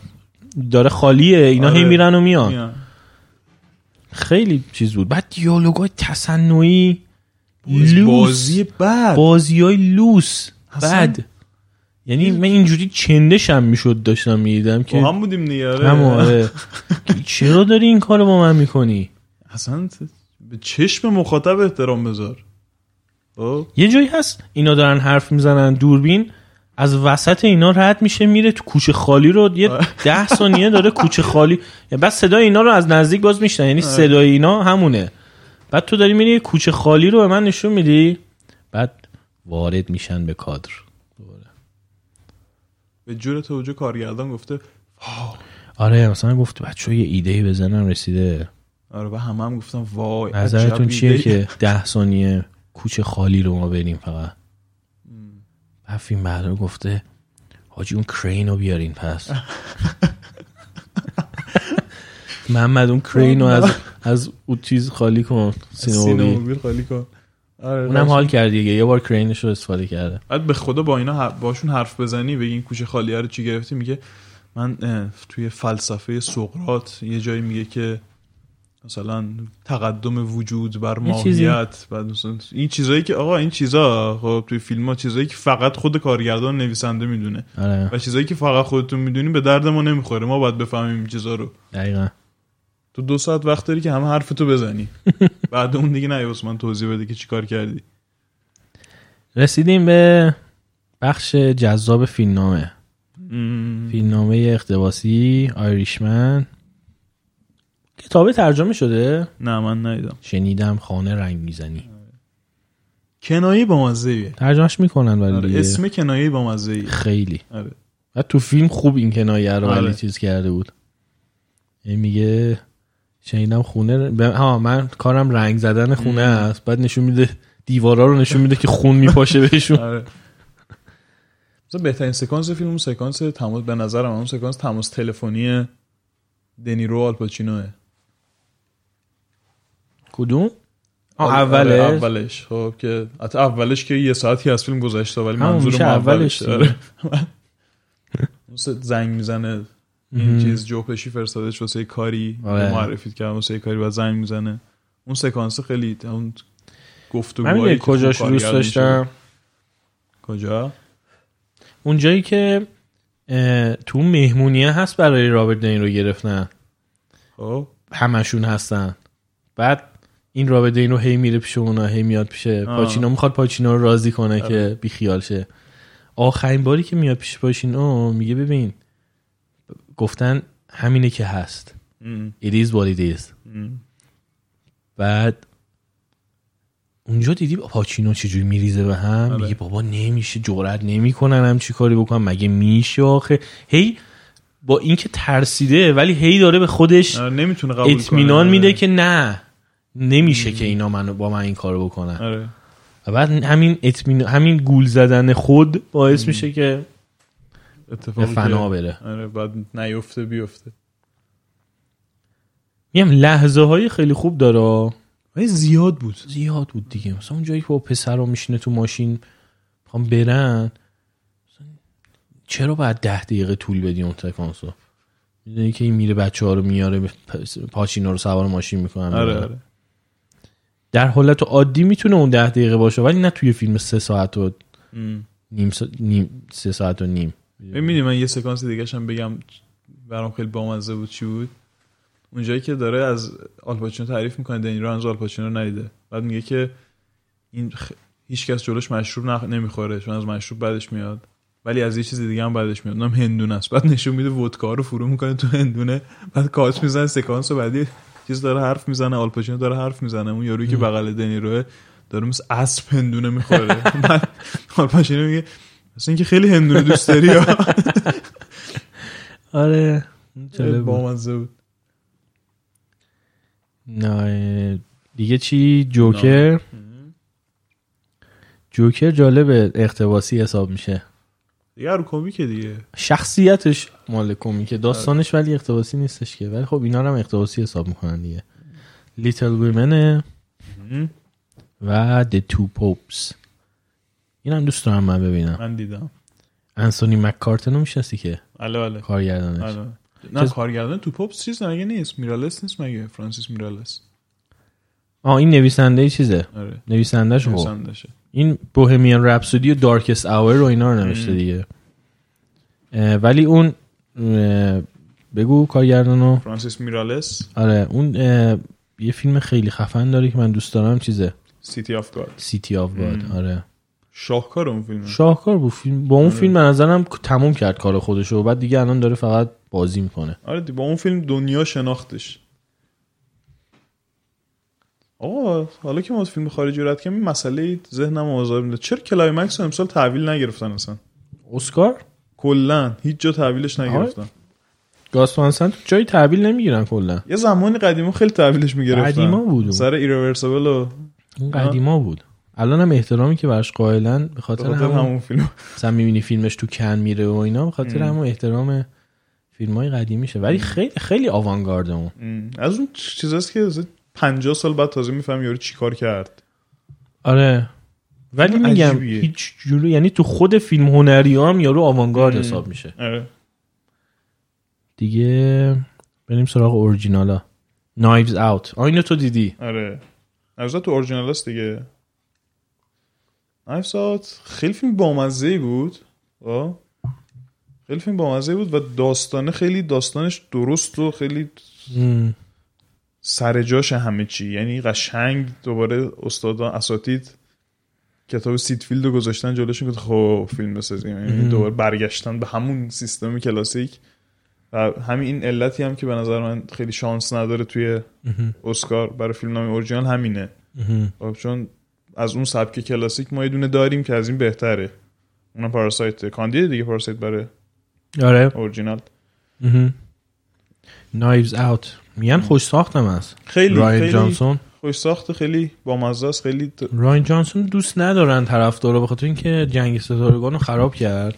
داره خالیه؟ اینا هی آره. میرن و میان. میان. خیلی چیز بود. بعد دیالوگای تصنعی لوس. بازی بد. بازی های لوس بد. یعنی من اینجوری چندشم می‌شد داشتم می‌دیدم که با هم بودیم دیگه آره. چرا داری این کارو با من می‌کنی؟ اصلا به چشم مخاطب احترام بذار. خب؟ یه جایی هست. اینا دارن حرف می‌زنن. دوربین از وسط اینا رد میشه میره تو کوچه خالی رو. یه ده ثانیه داره کوچه خالی. یعنی بعد صدای اینا رو از نزدیک باز میشنن یعنی صدای اینا همونه. بعد تو داری میری کوچه خالی رو به من نشون میدی. بعد وارد میشن به کادر. به جور توجه کارگردان گفته آره مثلا گفت بچه یه ایده بزنم رسیده. آره و همه هم گفتم وای نظرتون چیه. که ده ثانیه کوچه خالی رو ما بریم فقط؟ بعد رو گفته حاجی اون کرین رو بیارین پس. محمد اون کرین رو از از اون چیز خالی کن سینموبیل خالی کن. آره اونم حال کرد دیگه یه بار کرینش رو استفاده کرده. بعد به خدا با اینا باشون حرف بزنی بگی این کوچه خالیه رو چی گرفتی میگه من توی فلسفه سقراط یه جایی میگه که مثلا تقدم وجود بر. ماهیت بعد مثلا این چیزایی که آقا این چیزا خب توی فیلم ها چیزایی که فقط خود کارگردان نویسنده می‌دونه. آره. و چیزایی که فقط خودتون می‌دونی به درد ما نمی‌خوره. ما باید بفهمیم این چیزا رو. دقیقا. تو دو ساعت وقت داری که همه حرفتو بزنی. بعد اون دیگه نه من توضیح بده که چیکار کردی. رسیدیم به بخش جذاب فیلمنامه. فیلمنامه اقتباسی آیریشمن کتابه ترجمه شده؟ نه من ندیدم. شنیدم خانه رنگ می‌زنی. کنایه با مزه ترجمهش می‌کنن ولی آره اسم کنایه با مزه خیلی. آره. و تو فیلم خوب این کنایه رو ولی آره. چیز کرده بود. این میگه شنیدم خونه ب... ها من کارم رنگ زدن خونه است. بعد نشون میده دیوارا رو نشون میده که خون میپاشه بهشون. آره بهترین سکانس فیلم اون سکانس تماس به نظرم اون سکانس تماس تلفنی دنیرو آلپاچینوه کدوم؟ آه آره، اوله اولش. خب که حتی اولش که یه ساعتی از فیلم گذشته ولی منظور اولش. اولش. آره. اون سه زنگ می‌زنه این چیز جوپشی فرستادش واسه یه کاری. آره. معرفی کرد واسه یه کاری و زنگ می‌زنه. اون سکانس خیلی اون که کجاش دوست داشتم. کجا؟ اون جایی که تو مهمونیه هست برای رابرت دین رو گرفتن. خب. همشون هستن. بعد این رابرت دین رو هی میره پیش اونا هی میاد پیش آه. پاچینو می‌خواد پاچینو رو راضی کنه که بی خیال شه آخرین باری که میاد پیش پاچینو میگه ببین گفتن همینه که هست ام. it is what it is ام. بعد اونجا دیدی پاچینو چجوری میریزه به هم آره. میگه بابا نمیشه جرأت نمی‌کنن هم چی کاری بکنم مگه میشه آخه هی با اینکه ترسیده ولی هی داره به خودش آره، نمی‌تونه قبول اطمینان. میده که نه نمیشه که اینا منو با من این کارو بکنن. آره. و بعد همین اطمینان همین گول زدن خود باعث میشه که اتفاقی فنا بره. آره بعد نیفته بیفته. میگم لحظه های خیلی خوب داره. ولی زیاد بود. زیاد بود دیگه. مثلا اون جایی که با پسر رو میشینه تو ماشین می‌خوام برن چرا باید ده دقیقه طول بدی اون تکانس رو می‌دونی که این میره بچه ها رو میاره پاچینا رو سوار ماشین می‌کنن آره آره. در حالت عادی می‌تونه اون ده دقیقه باشه ولی نه توی فیلم سه ساعت و. نیم, سا... نیم سه ساعت و نیم. می‌دونی من یه سکانس دیگه هم بگم برام خیلی بامزه بود چی بود. اونجایی که داره از آلپاچینو تعریف می‌کنه دنیرو هنوز آلپاچینو رو ندیده. بعد میگه که این خ... هیچ کس جلوش مشروب نخ... نمی‌خوره چون از مشروب بعدش میاد. ولی از یه چیز دیگه هم بعدش میاد. اونم هندونه است. بعد نشون میده ودکا رو فرو می‌کنه تو هندونه. بعد کاش می‌زنه سکانس و بعدی چیز داره حرف می‌زنه آلپاچینو داره حرف می‌زنه. اون یارویی که بغل دنیروه داره مثل اسب هندونه می‌خوره. آلپاچینو میگه مثل اینکه خیلی هندونه دوست داری. آره. جالب بود. بامزه بود. نه دیگه چی؟ جوکر؟ جوکر جالب اقتباسی حساب میشه. دیگه رو کمیکه دیگه. شخصیتش مال کمیکه. داستانش ولی اقتباسی نیستش که. ولی خب اینا رو هم اقتباسی حساب می‌کنن دیگه. لیتل ویمنه و The Two Popes. این هم دوست دارم من ببینم. من دیدم. انسونی مککارتن رو می‌شناسی که؟ اله اله کارگردانش. اله نه کارگردان تو پاپس چیز مگه نیست. میرالس نیست مگه؟ فرانسیس میرالس آه این نویسنده چیزه. آره. نویسندهش خب. نویسندشه. این Bohemian Rhapsody و Darkest Hour رو اینا رو نوشته. دیگه. ولی اون بگو کارگردانو فرانسیس میرالس. آره اون یه فیلم خیلی خفن داره که من دوست دارم. چیزه؟ City of God City of God. آره. شاهکار اون فیلم شاهکار بود. فیلم با اون آره. فیلم به نظرم تموم کرد کار خودشو. و بعد دیگه الان داره فقط بازی می‌کنه. آره با اون فیلم دنیا شناختش. آقا حالا که ما از فیلم خارجی رد این مسئله ذهنم آزار میده. چرا Climax رو امسال تحویل نگرفتن اصلا؟ اسکار؟ کلا. هیچ جا تحویلش نگرفتن. گاس وانسن تو جایی تحویل نمی‌گیرن کلا. یه زمانی قدیما خیلی تحویلش می‌گرفتن. قدیما بود. سر Irreversible و اون قدیما بود. الان هم احترامی که براش قائلن به خاطر همون همون فیلم. مثلا می‌بینی فیلمش تو کن میره و اینا به خاطر. همون احترام فیلم های قدیمیشه. ولی خیلی خیلی آوانگارد اون. از اون چیزاست که 50 سال بعد تازه میفهم یارو چیکار کرد. آره. ولی میگم عجیبیه. هیچ جوری یعنی تو خود فیلم هنری هم یارو آوانگارد. حساب میشه. آره. دیگه بریم سراغ اورجینالا. نایوز اوت آ اینو تو دیدی. آره. نوزاد تو اورجینال هست دیگه. نایف ساعت خیلی فیلم بامزه ای بود. آه. خیلی فیلم بامزه بود و داستانه خیلی داستانش درست و خیلی. سر جاش همه چی. یعنی قشنگ دوباره استادان اساتید کتاب سید فیلد رو گذاشتن جلوشون که خب فیلم بسازیم. یعنی. دوباره برگشتن به همون سیستم کلاسیک. و همین این علتی هم که به نظر من خیلی شانس نداره توی. اسکار برای فیلم نام اورجینال همینه. خب چون از اون سبک کلاسیک ما یه دونه داریم که از این بهتره. اونم پاراسایت کاندید دیگه پاراسایت برای آره. اورجینال. نایوز اوت میگن خوش ساختم است خیلی راین خیلی جانسون. خوش ساخت خیلی بامزه است خیلی ت- راین جانسون دوست ندارن طرفدارا به خاطر اینکه جنگ ستارگان رو خراب کرد.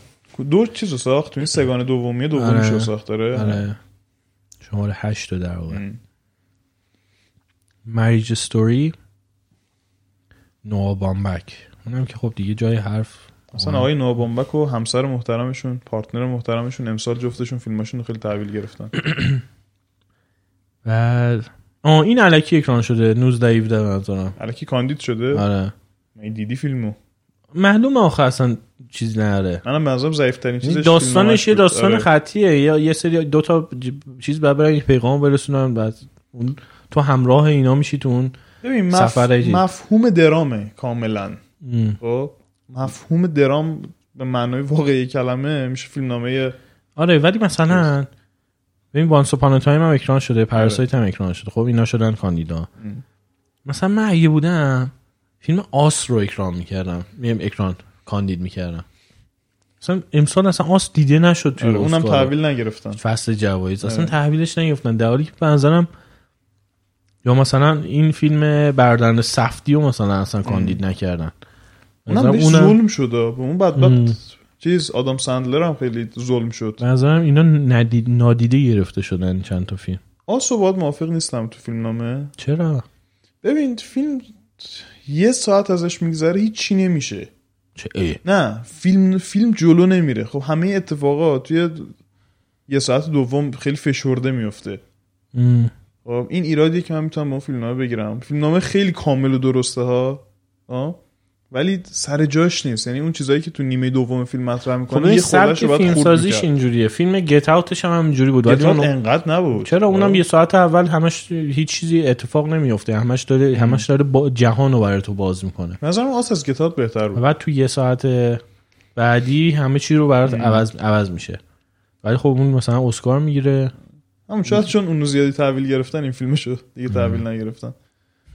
دو چیز رو ساخت تو این سگان دومیه دومیش آره. رو ساخت داره آره. شماره هشت رو در واقع. مریج ستوری نوا بامبک اونم که خب دیگه جای حرف اصلا آقای نوابامبک و همسر محترمشون پارتنر محترمشون امسال جفتشون فیلماشون رو خیلی تحویل گرفتن. و آه این علکی اکران شده 19 17 به نظرم. الکی کاندید شده؟ آره. من دیدی فیلمو؟ معلومه آخه اصلا چیزی نداره منم به نظرم ضعیف ترین چیزش داستانش یه. داستان آره. خطیه. یا یه سری دو تا چیز بعد برن یه پیغام برسونن بعد اون تو همراه اینا میشی تو اون ببین مف... سفر چیز. مفهوم درامه کاملا. ام. خب؟ مفهوم درام به معنای واقعی کلمه میشه فیلمنامه آره ولی مثلا ببین Once Upon a Time هم اکران شده Parasite هم اکران شده. خب اینا شدن کاندیدا. ام. مثلا من اگه بودم فیلم Us رو اکران می‌کردم. میم اکران کاندید می‌کردم. مثلا امسال اصلا Us دیده نشد توی آره، اونم. تحویل نگرفتن. فصل جوایز. اصلا آره. تحویلش نگرفتن. در حالی که به نظرم یا مثلا این فیلم بردن سفتی رو مثلا اصلا کاندید نکردن. اونم بهش ظلم شده. به اون. بدبخت چیز آدم سندلر هم خیلی ظلم شد. نظرم اینا ندید نادیده گرفته شدن چند تا فیلم. آسو باید موافق نیستم تو فیلمنامه. چرا؟ ببین فیلم یه ساعت ازش میگذره هیچ چی نمیشه. چه ای. نه فیلم فیلم جلو نمیره. خب همه اتفاقات توی یه ساعت دوم خیلی فشرده میفته. خب این ایرادیه که من می‌تونم با اون فیلمنامه بگیرم. فیلمنامه خیلی کامل و درسته ها. آه؟ ولی سر جاش نیست. یعنی اون چیزایی که تو نیمه دوم فیلم مطرح خب می‌کنه این یه خودش رو فیلم سازیش اینجوریه. فیلم گت اوتش هم همینجوری بود. ولی اونو- انقدر نبود. چرا اونم خب؟ یه ساعت اول همش هیچ چیزی اتفاق نمیفته همش داره همش داره با جهان رو برای تو باز می‌کنه. نظرم آس از گتات بهتر بود. بعد تو یه ساعت بعدی همه چی رو برات عوض عوض میشه. ولی خب اون مثلا اسکار می‌گیره. همون شاید چون اونو زیادی تحویل گرفتن این فیلمشو دیگه تحویل نگرفتن.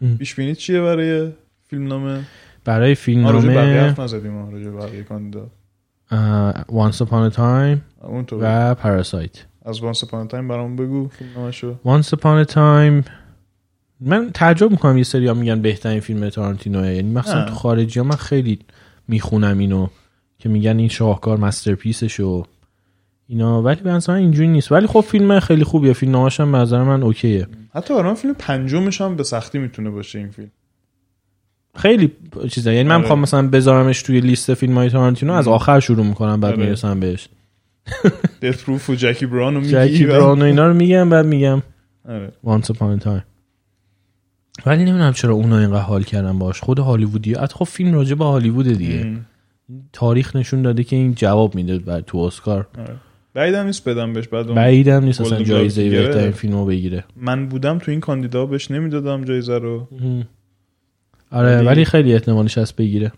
ام. پیش بینی چیه برای فیلمنامه؟ برای فیلم نامه حرف نزدیم راجع بقیه کاندیدا. Once Upon a Time اون تو و Parasite. از Once Upon a Time برام بگو فیلمنامه‌شو Once Upon a Time من تعجب می‌کنم یه سری میگن بهترین فیلم تارانتینوه. یعنی نه. تو خارجی ها من خیلی می‌خونم اینو که میگن این شاهکار مسترپیسش و اینا. ولی به من اینجوری نیست. ولی خب فیلم خیلی خوبیه. فیلم نامش هم به نظر من اوکیه. حتی برام فیلم پنجمش هم به سختی می‌تونه باشه این فیلم. خیلی چیزا یعنی من آره. می‌خوام مثلا بذارمش توی لیست فیلم های تارانتینو از آخر شروع می‌کنم بعد آره. می‌رسم بهش. دث پروف و جکی بران رو میگی؟ جکی براون و اینا رو میگم بعد میگم. آره. Upon a Time. ولی نمی‌دونم چرا اونا اینقدر حال کردن باش خود هالیوودی حتی خب فیلم راجع به هالیوود دیگه. ام. تاریخ نشون داده که این جواب میده بر تو اسکار. آره. بعیدم نیست بدم بهش بعد بعیدم نیست. اصلا جایزه بهترین گرفت. فیلم رو بگیره. من بودم تو این کاندیدا بهش نمی‌دادم جایزه رو. آره ولی- ولی خیلی احتمالش هست بگیره.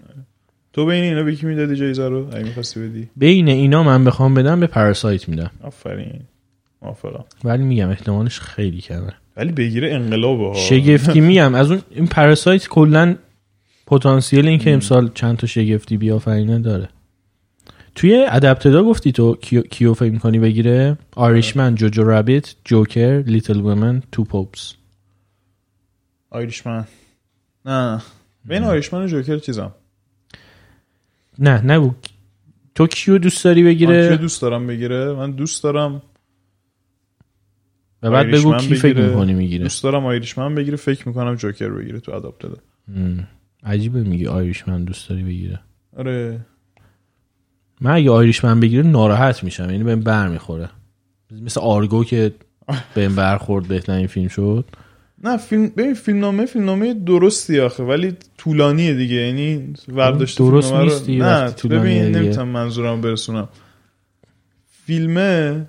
تو بین اینا به کی می‌دادی جایزه رو؟ اگه می‌خواستی بدی. بین اینا من بخوام بدم به پاراسایت میدم. آفرین. موافقم ولی میگم احتمالش خیلی کمه. ولی بگیره انقلابه ها. شگفتی میگم. از اون این Parasite کلا پتانسیل این که امسال چند تا شگفتی بیافرینه داره. توی adapted ها گفتی تو کیو, کیو فکر می‌کنی بگیره؟ Irishman Jojo Rabbit جوکر Little Women Two Popes Irishman نه. بین Irishman و جوکر چیزم نه نگو. تو کیو دوست داری من بگیره کیو دوست دارم بگیره؟ من دوست دارم و بعد بگو کی فکر. می‌کنی می‌گیره. دوست دارم آیریشمن بگیره فکر می‌کنم جوکر بگیره تو اداپتد عجیبه میگی آیریشمن دوست داری بگیره. آره. من اگه آیریشمن بگیره ناراحت میشم یعنی بهم بر می‌خوره مثل آرگو که بهم برخورد بهترین فیلم شد. نه فیلم ببین فیلم نامه فیلم نامه درستی آخه ولی طولانیه دیگه یعنی ورداشت درست نامه رو- نه ببین. نمی‌تونم منظورم برسونم. فیلمه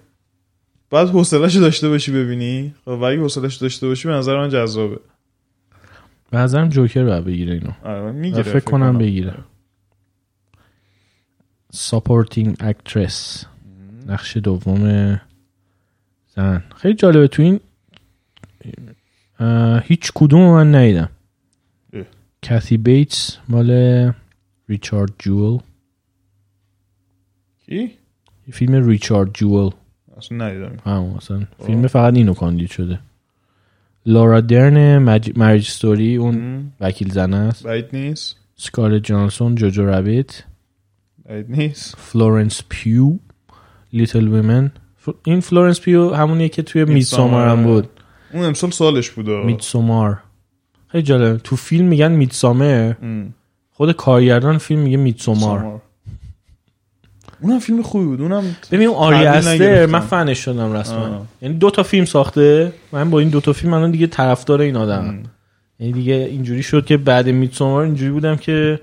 باید حوصله‌شو داشته باشی ببینی. خب و اگه حوصله‌شو داشته باشی به نظر من جذابه. به نظرم جوکر باید بگیره اینو. آره می‌گیره فکر کنم بگیره. Supporting Actress نقش دوم زن. خیلی جالبه تو این هیچ کدوم من ندیدم. اه. کتی بیتس مال ریچارد جول کی؟ فیلم ریچارد جول اصلا ندیدم. مثلا فیلم فقط اینو کاندید شده. لورا درن مج... Marriage Story اون وکیل زن است. بعید نیست. سکارلت جوهانسون Jojo Rabbit. بعید نیست. فلورنس پیو Little Women. این فلورنس پیو همونیه که توی میدسامار هم بود. اون امسال سالش بوده میدسامار خیلی جالب تو فیلم میگن میدسامر م، خود کارگردان فیلم میگه میدسومار سامار. اونم فیلم خوبی بود. اونم ببین اون آری استر. من فنش شدم رسما. یعنی دو تا فیلم ساخته. من با این دو تا فیلم الان دیگه طرفدار این آدمم. یعنی دیگه اینجوری شد که بعد میدسومار اینجوری بودم که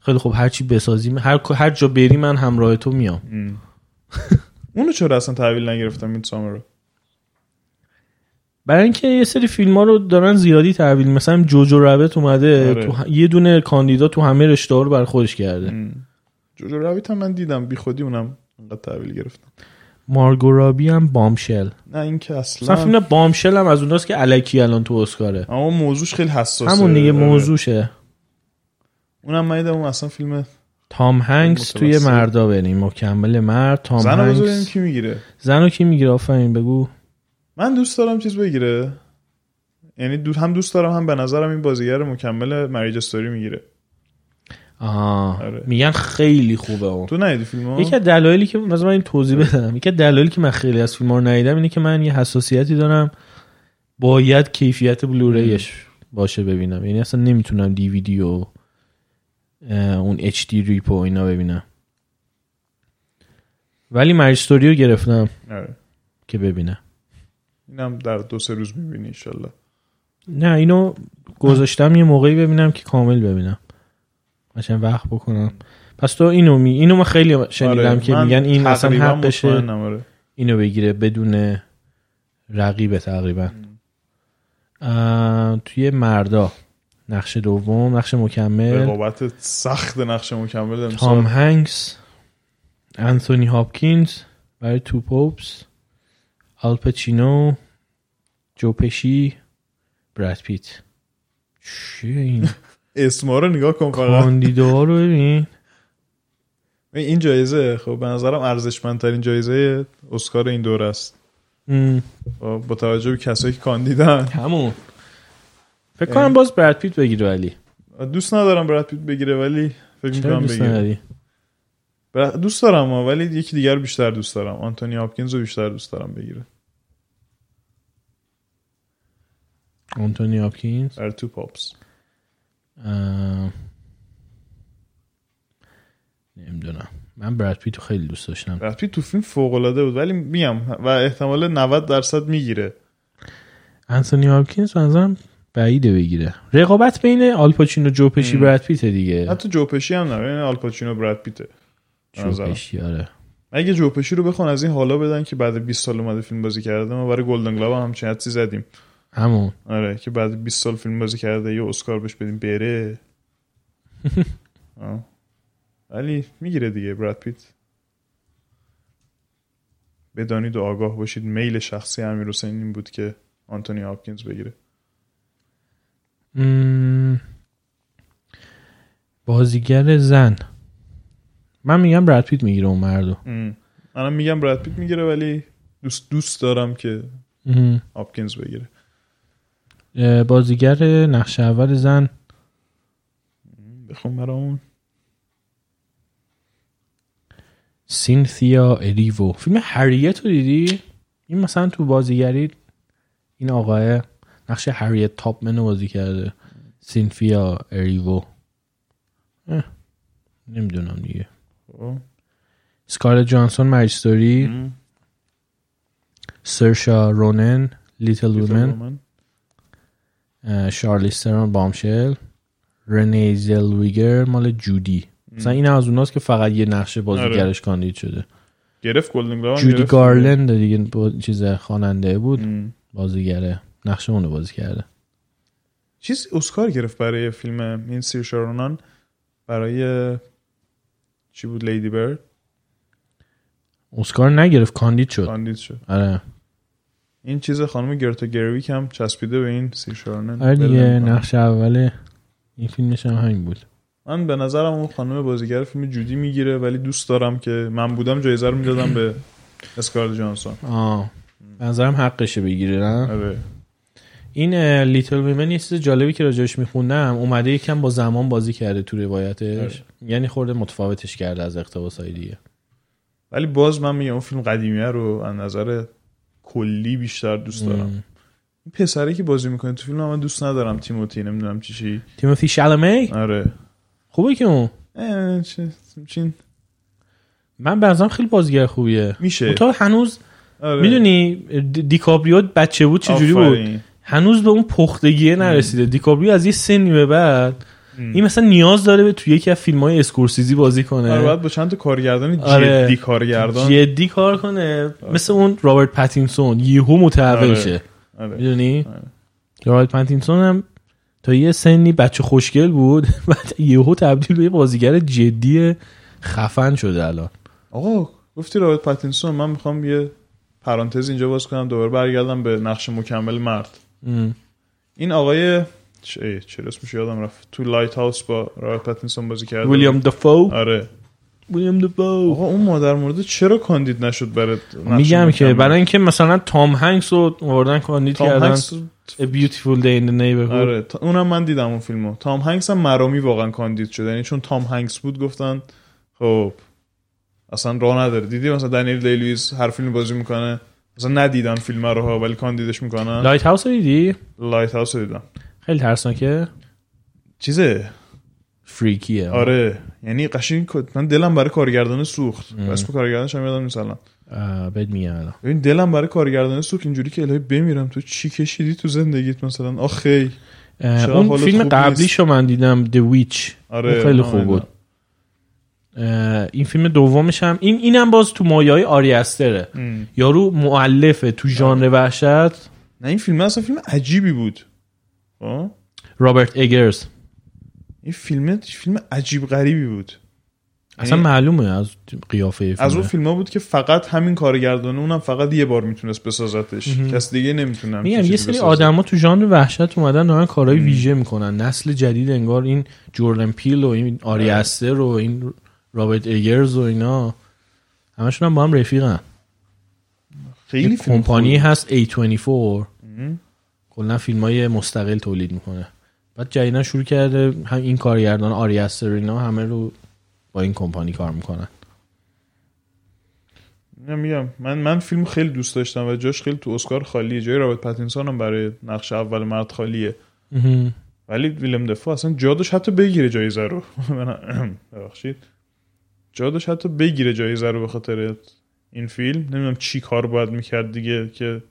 خیلی خوب هر چی بسازیم هر هر جا بری من همراه تو میام. اونو چرا اصلا تحویل نگرفتم این سامر رو؟ برای اینکه یه سری فیلم ها رو دارن زیادی تحویل مثلا جوجو رابط اومده آره. تو یه دونه کاندیدا تو همه رشته ها رو برای خودش کرده. جوجو رابیت هم من دیدم. بی خودی اونم انقدر تحویل گرفتم مارگو رابی هم بامشل. نه این که مثلا اصلا فیلم بامشل هم از اوناست که الکی الان تو اسکاره. اما موضوعش خیلی حساسه. همون دیگه آره. موضوعشه. اونم من دیدم اون اصلا فیلم تام هنگس توی. مردا بریم. مکمل مرد تام زن هنگس. کی می‌گیره؟ زنو کی می‌گیره؟ آفرین بگو. من دوست دارم چیز بگیره. یعنی دو هم دوست دارم هم به نظرم این بازیگر مکمل مریج استوری می‌گیره. آها. آره. میگن خیلی خوبه اون. تو ندیدی فیلمو؟ یکی از دلایلی که مثلا من این توضیح بدم. یکی از دلایلی که من خیلی از فیلم رو ندیدم اینه که من یه حساسیتی دارم. باید کیفیت بلوریش باشه ببینم. یعنی اصلا نمی‌تونم دیویدی و اون اچ دی ریپ و اینا ببینم. ولی مریستوری رو گرفتم آره. که ببینم. اینم در دو سه روز می‌بینی انشالله. نه اینو گذاشتم یه موقعی ببینم که کامل ببینم. قشنگ وقت بکنم. پس تو اینو می اینو من خیلی شنیدم که آره، من میگن این اصلا حقشه. مطمئنم، آره. اینو بگیره بدون رقیبه تقریبا. توی مردا نقش دوم نقش مکمل. رقابت سخت نقش مکمل تام هنگس انتونی هاپکینز برای تو پوپس. آلپچینو جو پشی براد پیت چیه این؟ اسما رو نگاه کن فقط. کاندیدا رو ببین. این جایزه خب به نظرم ارزشمندترین جایزه اسکار این دور است. با توجه به کسایی که کاندیدن. همون. فکر کنم باز براد پیت بگیره ولی. دوست ندارم براد پیت بگیره ولی فکر می‌کنم بگیره. دوست دارم ها، ولی یکی دیگر رو بیشتر دوست دارم آنتونی هاپکینز رو بیشتر دوست دارم بگیره آنتونی هاپکینز برای تو پاپس اه، نمی‌دونم من براد پیت رو خیلی دوست داشتم براد پیت تو فیلم فوق العاده بود ولی میگم و احتمال 90 درصد می‌گیره. انتونی هاپکینز به نظرم بعیده بگیره. رقابت بین آلپاچینو جو پشی ام. براد پیت دیگه. حتی جو پشی هم نه آلپاچینو براد پیته. به جو نظرم. پشی آره. اگه جو پشی رو بخوان از این حالا بدن که بعد 20 سال اومده فیلم بازی کرده ما برای Golden Globe هم همچین حدسی زدیم. همون. آره که بعد 20 سال فیلم بازی کرده یه اسکار بهش بدیم بره. ولی می‌گیره دیگه براد پیت. بدانید و آگاه باشید. میل شخصی امیر حسین این بود که آنتونی هاپکینز بگیره. بازیگر زن. من میگم براد پیت می‌گیره اون مردو. منم میگم براد پیت می‌گیره ولی دوست دوست دارم که م، هاپکینز بگیره. بازیگر نقش اول زن. بخون برامون. سینثیا اریوو. فیلم هریت رو دیدی؟ این مثلا تو بازیگری این آقای نقش هریت تاپمن رو بازی کرده. سینفیا اریوو. نمی‌دونم دیگه. سکارلت جانسون مریستوری ام. سرشا رونن Little Women من. شارلی سترون Bombshell رنی زلویگر مال جودی. مثلا این از اوناست که فقط یه نقش بازیگرش کاندید شده. گرفت Golden جودی. گارلند دیگه با چیز خواننده بود. ام. بازیگره نقش اونو بازی کرده. چیز اسکار گرفت برای فیلم این سیرشا رونان برای چی بود Lady Bird؟ اسکار نگرفت کاندید شد. کاندید شد. آره. این چیز خانم گرتا گرویک هم چسبیده به این سیر شارونان آره دیگه دلم می‌کنه. نقش اول این فیلمش هم همین بود. من به نظرم اون خانم بازیگر فیلم جودی می‌گیره ولی دوست دارم که من بودم جایزه رو می‌دادم به اسکارل جانسون آه. به نظرم حقشه بگیره نه؟ آره. این لیتل ویمن یه چیز جالبی که راجعش میخوندم اومده یکم با زمان بازی کرده تو روایتش. یعنی خورده متفاوتش کرده از اقتباسای دیگه. ولی باز من میگم اون فیلم قدیمیه رو از نظر کلی بیشتر دوست دارم. این پسره که بازی می‌کنه تو فیلم من دوست ندارم تیموتی نمی‌دونم چی چی. تیموتی شالمی آره. خوبه که اون؟ چین من به نظرم خیلی بازیگر خوبیه. میشه. تو هنوز آره. می‌دونی دی- دیکاپریو بچه بود چجوری بود. هنوز به اون پختگیه نرسیده. دیکاپریو از یه سنی به بعد این مثلا نیاز داره به توی یکی از فیلم های اسکورسیزی بازی کنه. آره باید با چند تا کارگردان آره. جدی کارگردان. جدی کار کنه. مثل اون رابرت پاتینسون. یهو متحول آره. شه. آره. می‌دونی؟ آره. رابرت پاتینسون هم تا یه سنی بچه خوشگل بود بعد یهو تبدیل به یه بازیگر جدی خفن شده الان. آقا گفتی رابرت پاتینسون من می‌خوام یه پرانتز اینجا باز کنم دوباره برگردم به نقش مکمل مرد. ام. این آقای چه چه اسمش یادم رفت. تو Lighthouse با رابرت پاتینسون بازی کرده. ویلیام دفو آره. ویلم دفو آقا اون مادر مورد چرا کاندید نشد نقش میگم که؟ برای اینکه مثلا تام هنکس رو آوردن کاندید تام کردن. هنکس A Beautiful Day in the Neighborhood. آره اونم من دیدم اون فیلمو. تام هنکس هم مرامی واقعا کاندید شد. یعنی چون تام هنکس بود گفتن خب اصلا راه نداره. دیدی مثلا دنیل دی لوئیس هر فیلم بازی می‌کنه؟ مثلا ندیدن فیلم رو ها ولی کاندیدش می‌کنن. Lighthouse رو دیدی؟ Lighthouse رو دیدم. خیلی ترسناکه. چیزه؟ فریکیه آره. یعنی قشنگ کد- من دلم برای کارگردان سوخت. اسم کارگردانش هم یادم نیست الان. بهت میگم الان. ببین دلم برای کارگردان سوخت. اینجوری که الهی بمیرم. تو چی کشیدی تو زندگیت مثلا؟ آخی. اون فیلم قبلیشو من دیدم The Witch. آره خیلی اونم خوب دیدم. بود. این فیلم دومش هم این اینم باز تو مایه های آری استره. ام. یارو معلفه تو ژانر وحشت. نه این فیلم اصلا فیلم عجیبی بود. آه؟ رابرت اگرز این فیلم فیلم عجیب غریبی بود. اصلا یعنی معلومه از قیافه فیلم از اون فیلم. ها بود که فقط همین کارگردانه اونم فقط یه بار می‌تونست بسازتش. کس دیگه نمی‌تونم میگم یه سری آدما تو ژانر وحشت اومدن دارن کارهای ویژه می‌کنن. نسل جدید انگار این جوردن پیل و این آری آره. استر و این رابرت اگرز و اینا همشون هم با هم رفیقن. خیلی فیلم کمپانی. هست A24. ام. کلا فیلم های مستقل تولید می‌کنه. بعد جدیدا شروع کرده هم این کارگردان آری استر اینا همه رو با این کمپانی کار می‌کنن. نه میگم من من فیلم خیلی دوست داشتم و جاش خیلی تو اسکار خالیه. جای رابرت پاتینسون هم برای نقش اول مرد خالیه. ولی ویلم دفو اصلا جا داشت حتی بگیره جایزه رو. ببخشید. جا داشت حتی بگیره جایزه رو به خاطر این فیلم. نمی‌دونم چی کار باید می‌کرد دیگه که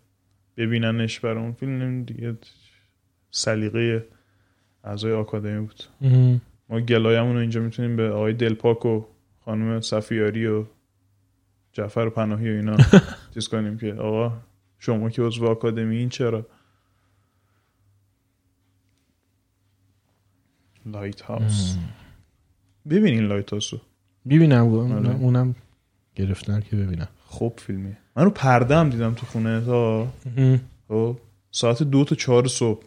ببیننش برای اون فیلم. نمی‌دونم دیگه سلیقه اعضای آکادمی بود. ما گلایمون رو اینجا می‌تونیم به آقای دلپاک و خانم صفیاری و جعفر پناهی و اینا چیز کنیم که آقا شما که عضو آکادمی این چرا؟ Lighthouse ببینین Lighthouse رو. ببینم آره. اونم گرفتن که ببینم. خوب فیلمیه. من رو پرده هم دیدم تو خونه تا خب ساعت دو تا چهار صبح.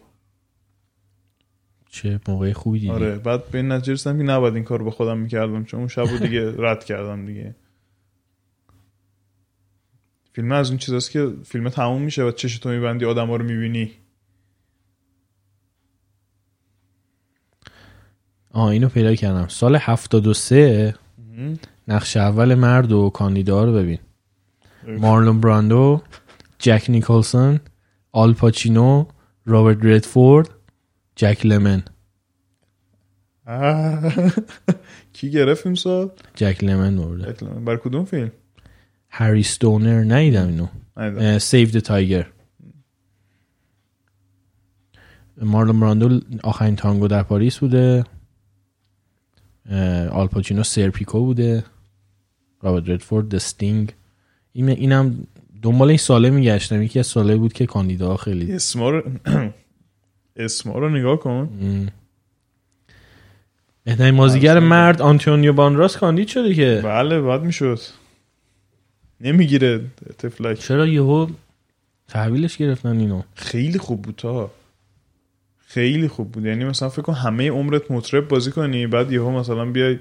چه موقع خوبی دیدی؟ آره بعد به این نتیجه رسیدم که نباید این کار با خودم می‌کردم چون اون شب رو دیگه رد کردم دیگه. فیلم از اون چیزاست که فیلم تموم میشه و چش تو میبندی آدم ها رو می‌بینی. آه اینو پیدا کردم. سال 73 نقش اول مرد و کاندیدا رو ببین. مارلون براندو جک نیکلسون آل پاچینو رابرت ردفورد جک لمن. کی گرفت این سال؟ جک لمن برده. بر کدوم فیلم؟ هری ستونر. ندیدم اینو. Save the Tiger مارلون براندو آخرین تانگو در پاریس بوده. آلپاچینو سرپیکو بوده. رابرت ردفورد The Sting این اینم دنبال این ساله میگشتم. یکی از ساله بود که کاندیدا خیلی اسما رو اسما رو نگاه کن. بهترین بازیگر مرد آنتونیو باندراس کاندید شده که. بله باید می‌شد. نمی‌گیره طفلک چرا یهو تحویلش گرفتن اینو؟ خیلی خوب بود تا. خیلی خوب بود. یعنی مثلا فکر کن همه عمرت مطرب بازی کنی بعد یهو مثلا بیای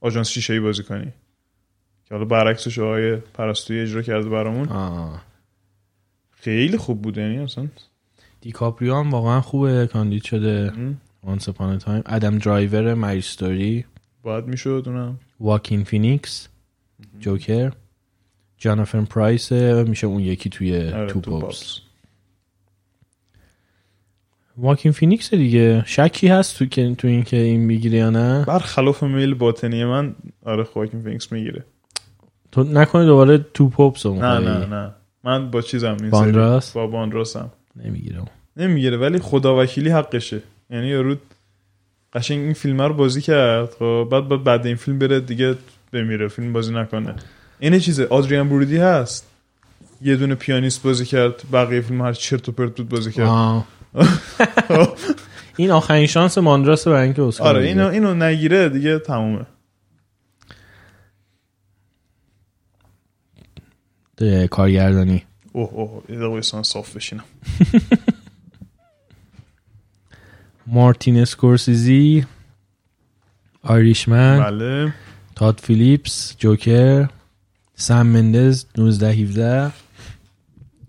آژانس شیشه ای بازی کنی. که حالا برعکسش آقای پرستویی اجرا کرده برامون. آه. خیلی خوب بود. یعنی اصلا دیکاپریو هم واقعا خوبه کاندید شده. Once Upon a Time آدام درایور Marriage Story باید می‌شد اونم. واکین فینیکس Joker جاناتان پرایس میشه اون یکی توی آره، تو. واکین فینیکس دیگه. شکی هست تو که تو این که این می‌گیره یا نه. برخلاف میل باطنی من آره خواکین فینیکس می‌گیره. تو نکنه دوباره Two Popes نه. نه نه. من با چیزم این باندراس؟ با باندراسم نمی‌گیره. نمی‌گیره ولی خدا وکیلی حقشه. یعنی یارو قشنگ این فیلم رو بازی کرد. خب بعد بعد بعد این فیلم بره دیگه بمیره فیلم بازی نکنه. این چیزه آدریان برودی هست. یه دونه پیانیست بازی کرد بقیه فیلم هر چرت و پرت بود بازی کرد. آه. این آخرین شانس ماندراس برای اینکه اسکار آره. اینو اینو نگیره دیگه تمومه. کارگردانی. اوه اوه یه دقیقه صاف بشینم. مارتین اسکورسیزی آیریشمن بله. تاد فیلیپس جوکر سم مندز 19 17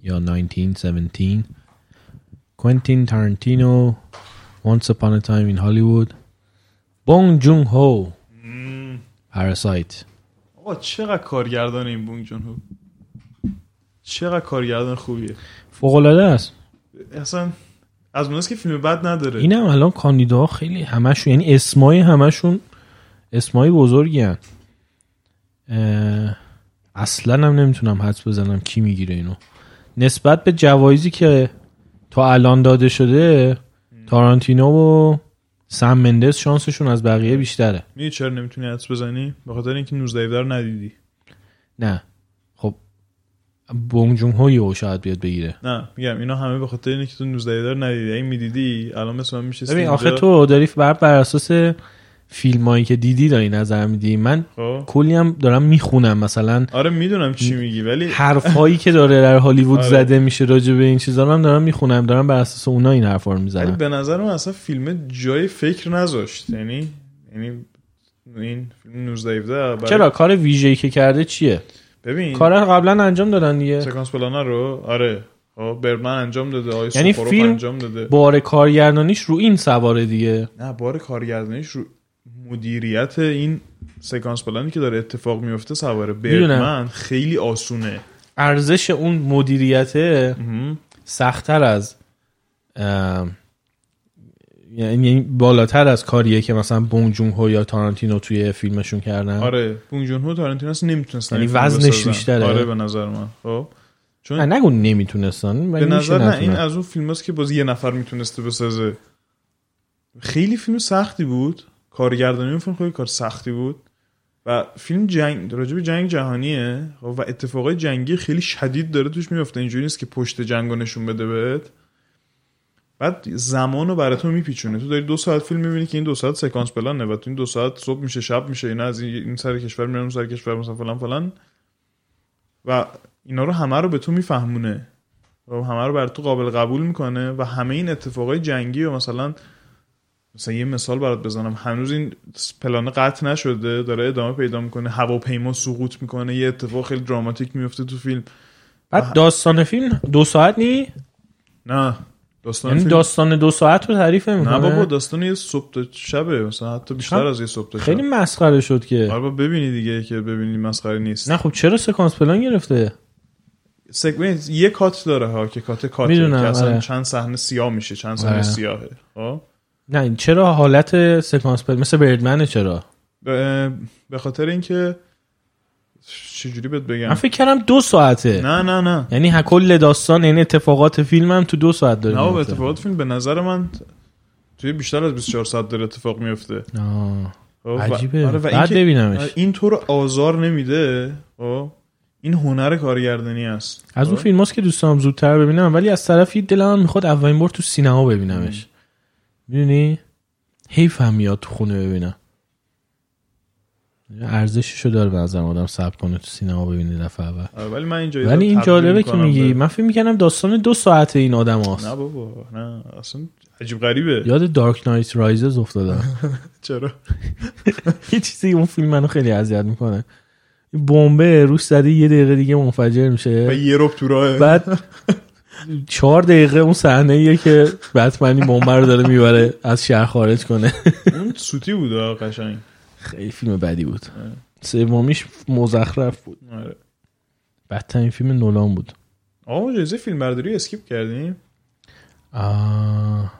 یا 1917 کوینتین تارنتینو Once Upon a Time in Hollywood بونگ جون هو پاراسایت آقا چقدر کارگردان این بونگ جون هو چقدر کارگردان خوبیه. فوق العاده است. اصلا از اوناست که فیلم بد نداره. اینم الان کاندیدا خیلی همشون یعنی اسمای همشون اسمای بزرگی هن. اصلا هم نمی‌تونم حدس بزنم کی می‌گیره اینو. نسبت به جوایزی که تا الان داده شده تارانتینو و سم مندس شانسشون از بقیه بیشتره. می‌دونی چرا نمی‌تونی حدس بزنی؟ به خاطر اینکه 19 رو ندیدی. نه. خب بونگ جون شاید بیاد بگیره. نه میگم اینا همه به خاطر اینکه تو 19 رو ندیدی. این می‌دیدی الان مثل من میشه ببین آخه تو داری بر, بر اساس فیلم هایی که دیدی داری نظر میدی؟ من خب. کلی هم دارم می‌خونم مثلا آره می‌دونم چی میگی ولی حرف هایی که داره در هالیوود آره. زده میشه راجع به این چیزا رو من دارم می‌خونم دارم بر اساس اونا این حرفا رو می‌زنم. به نظر من اصلا فیلم جای فکر نذاشت. یعنی یعنی این فیلم 19 برای- چرا؟ کار ویژه‌ای که کرده چیه؟ ببین کار قبلا انجام دادن دیگه. سکانس پلانر رو؟ آره. خب برمن انجام داده آقای یعنی فیلم انجام داده. بار کارگردانیش رو این سواره دیگه. نه بار کارگردانیش رو مدیریت این سکانس پلانی که داره اتفاق میفته سواره. برمن خیلی آسونه ارزش اون مدیریته مهم. سختتر از یعنی بالاتر از کاریه که مثلا بونگ جون هو یا تارانتینو توی فیلمشون کردن آره بونگ جون هو تارنتینو اصلا نمی‌تونستن یعنی وزنش. بیشتره. آره به نظر من خب چون نه نگو نمی‌تونستن به نظر نه این از اون فیلم هست که باز یه نفر می‌تونسته بسازه خیلی فیلم سختی بود کارگردانی اون فیلم خیلی کار سختی بود و فیلم جنگ راجع به جنگ جهانیه خب، و اتفاقای جنگی خیلی شدید داره توش میفته. اینجوری نیست که پشت جنگ رو نشون بده بهت. بعد زمان رو تو میپیچونه. تو داری دو ساعت فیلم می‌بینی که این دو ساعت سکانس پلانه و تو این دو ساعت صبح میشه شب میشه اینا از این سر کشور میرن اون سر کشور مثلا فلان فلان. و اینا رو همه رو به تو میفهمونه. و همه رو برای تو قابل قبول می‌کنه و همه این اتفاقای جنگی و مثلا مثلا یه مثال برات بزنم. هنوز این پلان قطع نشده داره ادامه پیدا می‌کنه هواپیما سقوط می‌کنه یه اتفاق خیلی دراماتیک میفته تو فیلم. بعد داستان فیلم دو ساعت نی؟ نه داستان یعنی فیلم. داستان دو ساعت رو تعریف می‌کنه؟ نه بابا داستان یه صبح تا شبه مثلا حتی بیشتر خب، از یه صبح تا شب. خیلی مسخره شد که. آره با ببینی دیگه که ببینی مسخره نیست. نه خب چرا سکانس پلان گرفته؟ سگمنت یه کات داره ها که کات می‌دونم، که اصلا آره. چند صحنه سیاه میشه چند صحنه آره. سیاهه. خب؟ نه چرا حالت سکانس پل مثل بردمنه چرا؟ به خاطر اینکه چجوری بهت من بگم فکر کردم دو ساعته. نه نه نه. یعنی کل داستان یعنی اتفاقات فیلمم تو دو ساعت داره نه. اتفاقات فیلم به نظر من توی بیشتر از 24 ساعت داره اتفاق میفته آه. خب، عجیبه. آره، و بعد اینکه- ببینمش. این تو رو آزار نمیده خب؟ این هنر کارگردانی است. از اون خب؟ فیلم که دوست دارم زودتر ببینم ولی از طرفی دلم هم می‌خواد اولین بار تو سینما ببینمش. می‌دونی؟ حیف هم میاد تو خونه ببینم ارزششو داره به نظر آدم صبر کنه تو سینما ببینه دفعه اول. آره، ولی من اینجا ولی این جالبه که میگی. من فکر می‌کنم داستان دو ساعته این آدم نه هاست بابا نه اصلا عجیب غریبه. یاد دارک نایت رایزز افتادم. چرا؟ یه چیزی اون فیلم منو خیلی اذیت می‌کنه. این بمبه روش زده یه دقیقه دیگه منفجر و میشه یه رب تو راهه. بعد چهار دقیقه اون صحنه ایه که بتمن این بمب رو داره می‌بره از شهر خارج کنه. اون سوتی بود قشنگ. خیلی فیلم بدی بود. سومیش مزخرف بود. آره. بدترین فیلم نولان بود. آقا جایزه فیلم برداری skip کردیم؟ آه...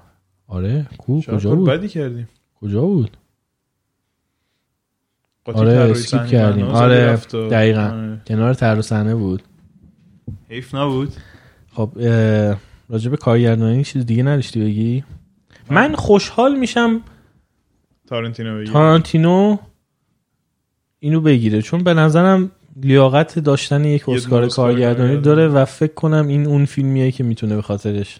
آره. کو؟ کجا کار بود؟ بدی کردیم. کجا بود؟ آره، skip کردیم. آره، دقیقاً. آره. کنار تر صحنه بود. حیف نبود؟ خب به کارگردانی چیز دیگه نداشتی بگی من خوشحال میشم تارانتینو بگی تارانتینو اینو بگیره چون به نظرم لیاقت داشتن یک اسکار کارگردانی. داره و فکر کنم این اون فیلمیه که می‌تونه به خاطرش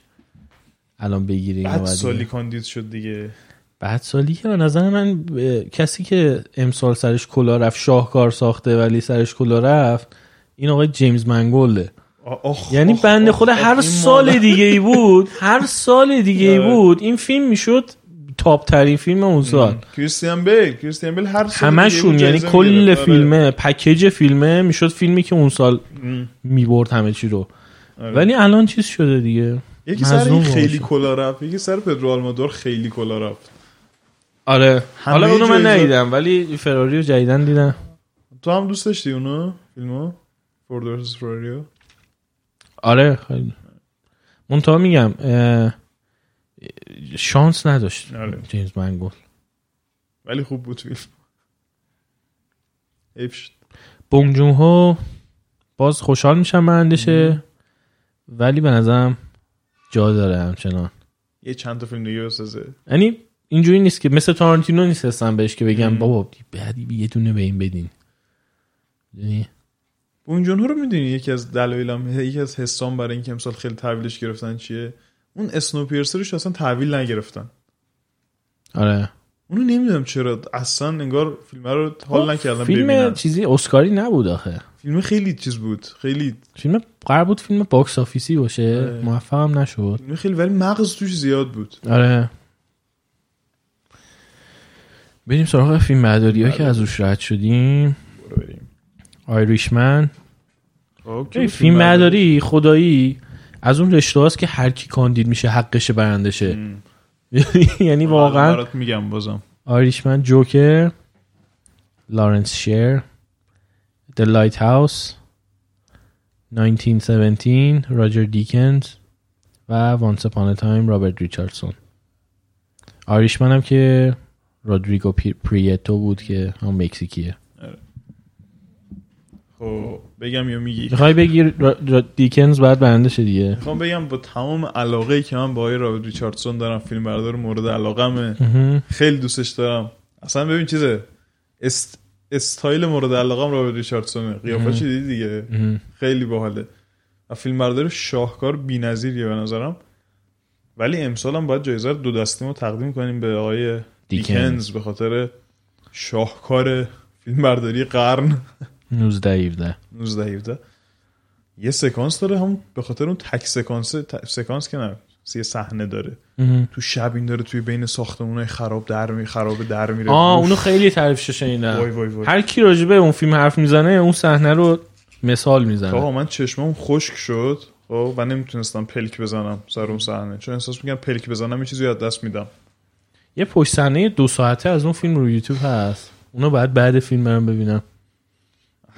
الان بگیره اینو بعد سالی. کاندید شد دیگه بعد سالی که به نظر من اه، کسی که امسال سرش کلا رفت شاهکار ساخته ولی سرش کلا رفت این آقای جیمز منگولده آخ یعنی آخ، بنده خدا هر سال دیگه ای بود هر سال دیگه ای آره. بود این فیلم می‌شد تاپ ترین فیلم اون سال کریستیان بیل کریستیان بیل هر سال همشون یعنی کل. آره. فیلمه پکیج فیلمه می‌شد فیلمی که اون سال. می‌برد همه چی رو آره. ولی الان چیز شده دیگه یکی سر این خیلی. کلا رفت یکی سر پدرو آلمادور خیلی کلا رفت آره حالا اونو من ندیدم ولی فراری رو جدیدن دیدم تو هم دوست داشتی اونو فیلمو فورد فراریو آره خیلی. منتها میگم شانس نداشت آره. جیمز منگول ولی خوب بود فیلم. حیف شد. بونگ جون هو باز خوشحال میشم برندشه ولی به نظرم جا داره همچنان. یه چند تا فیلم دیگه بسازه. یعنی اینجوری نیست که مثل تارانتینو نیست هستم بهش که بگم. بابا بعدی یه دونه به این بدین. یعنی اون جون رو می‌دونی یکی از دلایلم یکی از حسام برای اینکه امسال خیلی تحویلش گرفتن چیه؟ اون Snowpiercer ش اصلا تحویل نگرفتن. آره. اونو نمی‌دونم چرا اصلا انگار فیلم رو حال نکردم فیلم ببینن. چیزی اسکاری نبود آخه. فیلم خیلی چیز بود خیلی فیلم قرار بود فیلم box office ی باشه آره. موفقم نشد. فیلم خیلی ولی مغز توش زیاد بود. آره. بریم سراغ فیلم بله. که از روش رد شدیم. آیریشمن. خب، فیلم برداری؟ خدایی. از اون رشته هاست که هر کی کاندید میشه حقش برندشه. یعنی واقعا برات میگم بازم. آیریشمن جوکر لارنس شیر The Lighthouse 1917 راجر دیکنز و Once Upon a Time رابرت ریچاردسون. آیریشمن هم که رودریگو پریتو بود که هم مکزیکیه. خب بگم یا میگی؟ می‌خوای بگی را- را- دیکنز باید برنده شه دیگه. می‌خوام بگم با تمام علاقه ای که من با آقای رابرت ریچاردسون دارم فیلم بردار مورد علاقمه. مهم. خیلی دوستش دارم. اصلا ببین چیزه است... استایل مورد علاقم رابرت ریچاردسونه. قیافه چی دیدی دیگه. خیلی باحاله. و فیلم بردار شاهکار بی‌نظیریه به نظرم. ولی امسال هم باید جایزه دو دستیم رو تقدیم کنیم به آقای دیکنز. دیکنز به خاطر شاهکار فیلم برداری قرن. 19 17 19 17 یه سکانس داره هم به خاطر اون تک سکانس ت- سکانس که نه یه صحنه داره. تو شب این داره توی بین ساختمونای خراب در می خراب در میره. آه. اونو خیلی تعریفش شنیدم وای وای وای. هر کی راجبه اون فیلم حرف می‌زنه اون صحنه رو مثال می‌زنه. آقا من چشمم خشک شد خب؟ و نمی‌تونستم پلک بزنم سر اون صحنه. چون احساس می‌کنم پلک بزنم یه چیزی از دست میدم. یه پشت صحنه دو ساعته از اون فیلم رو یوتیوب هست. اونو بعد بعد فیلم برم ببینم.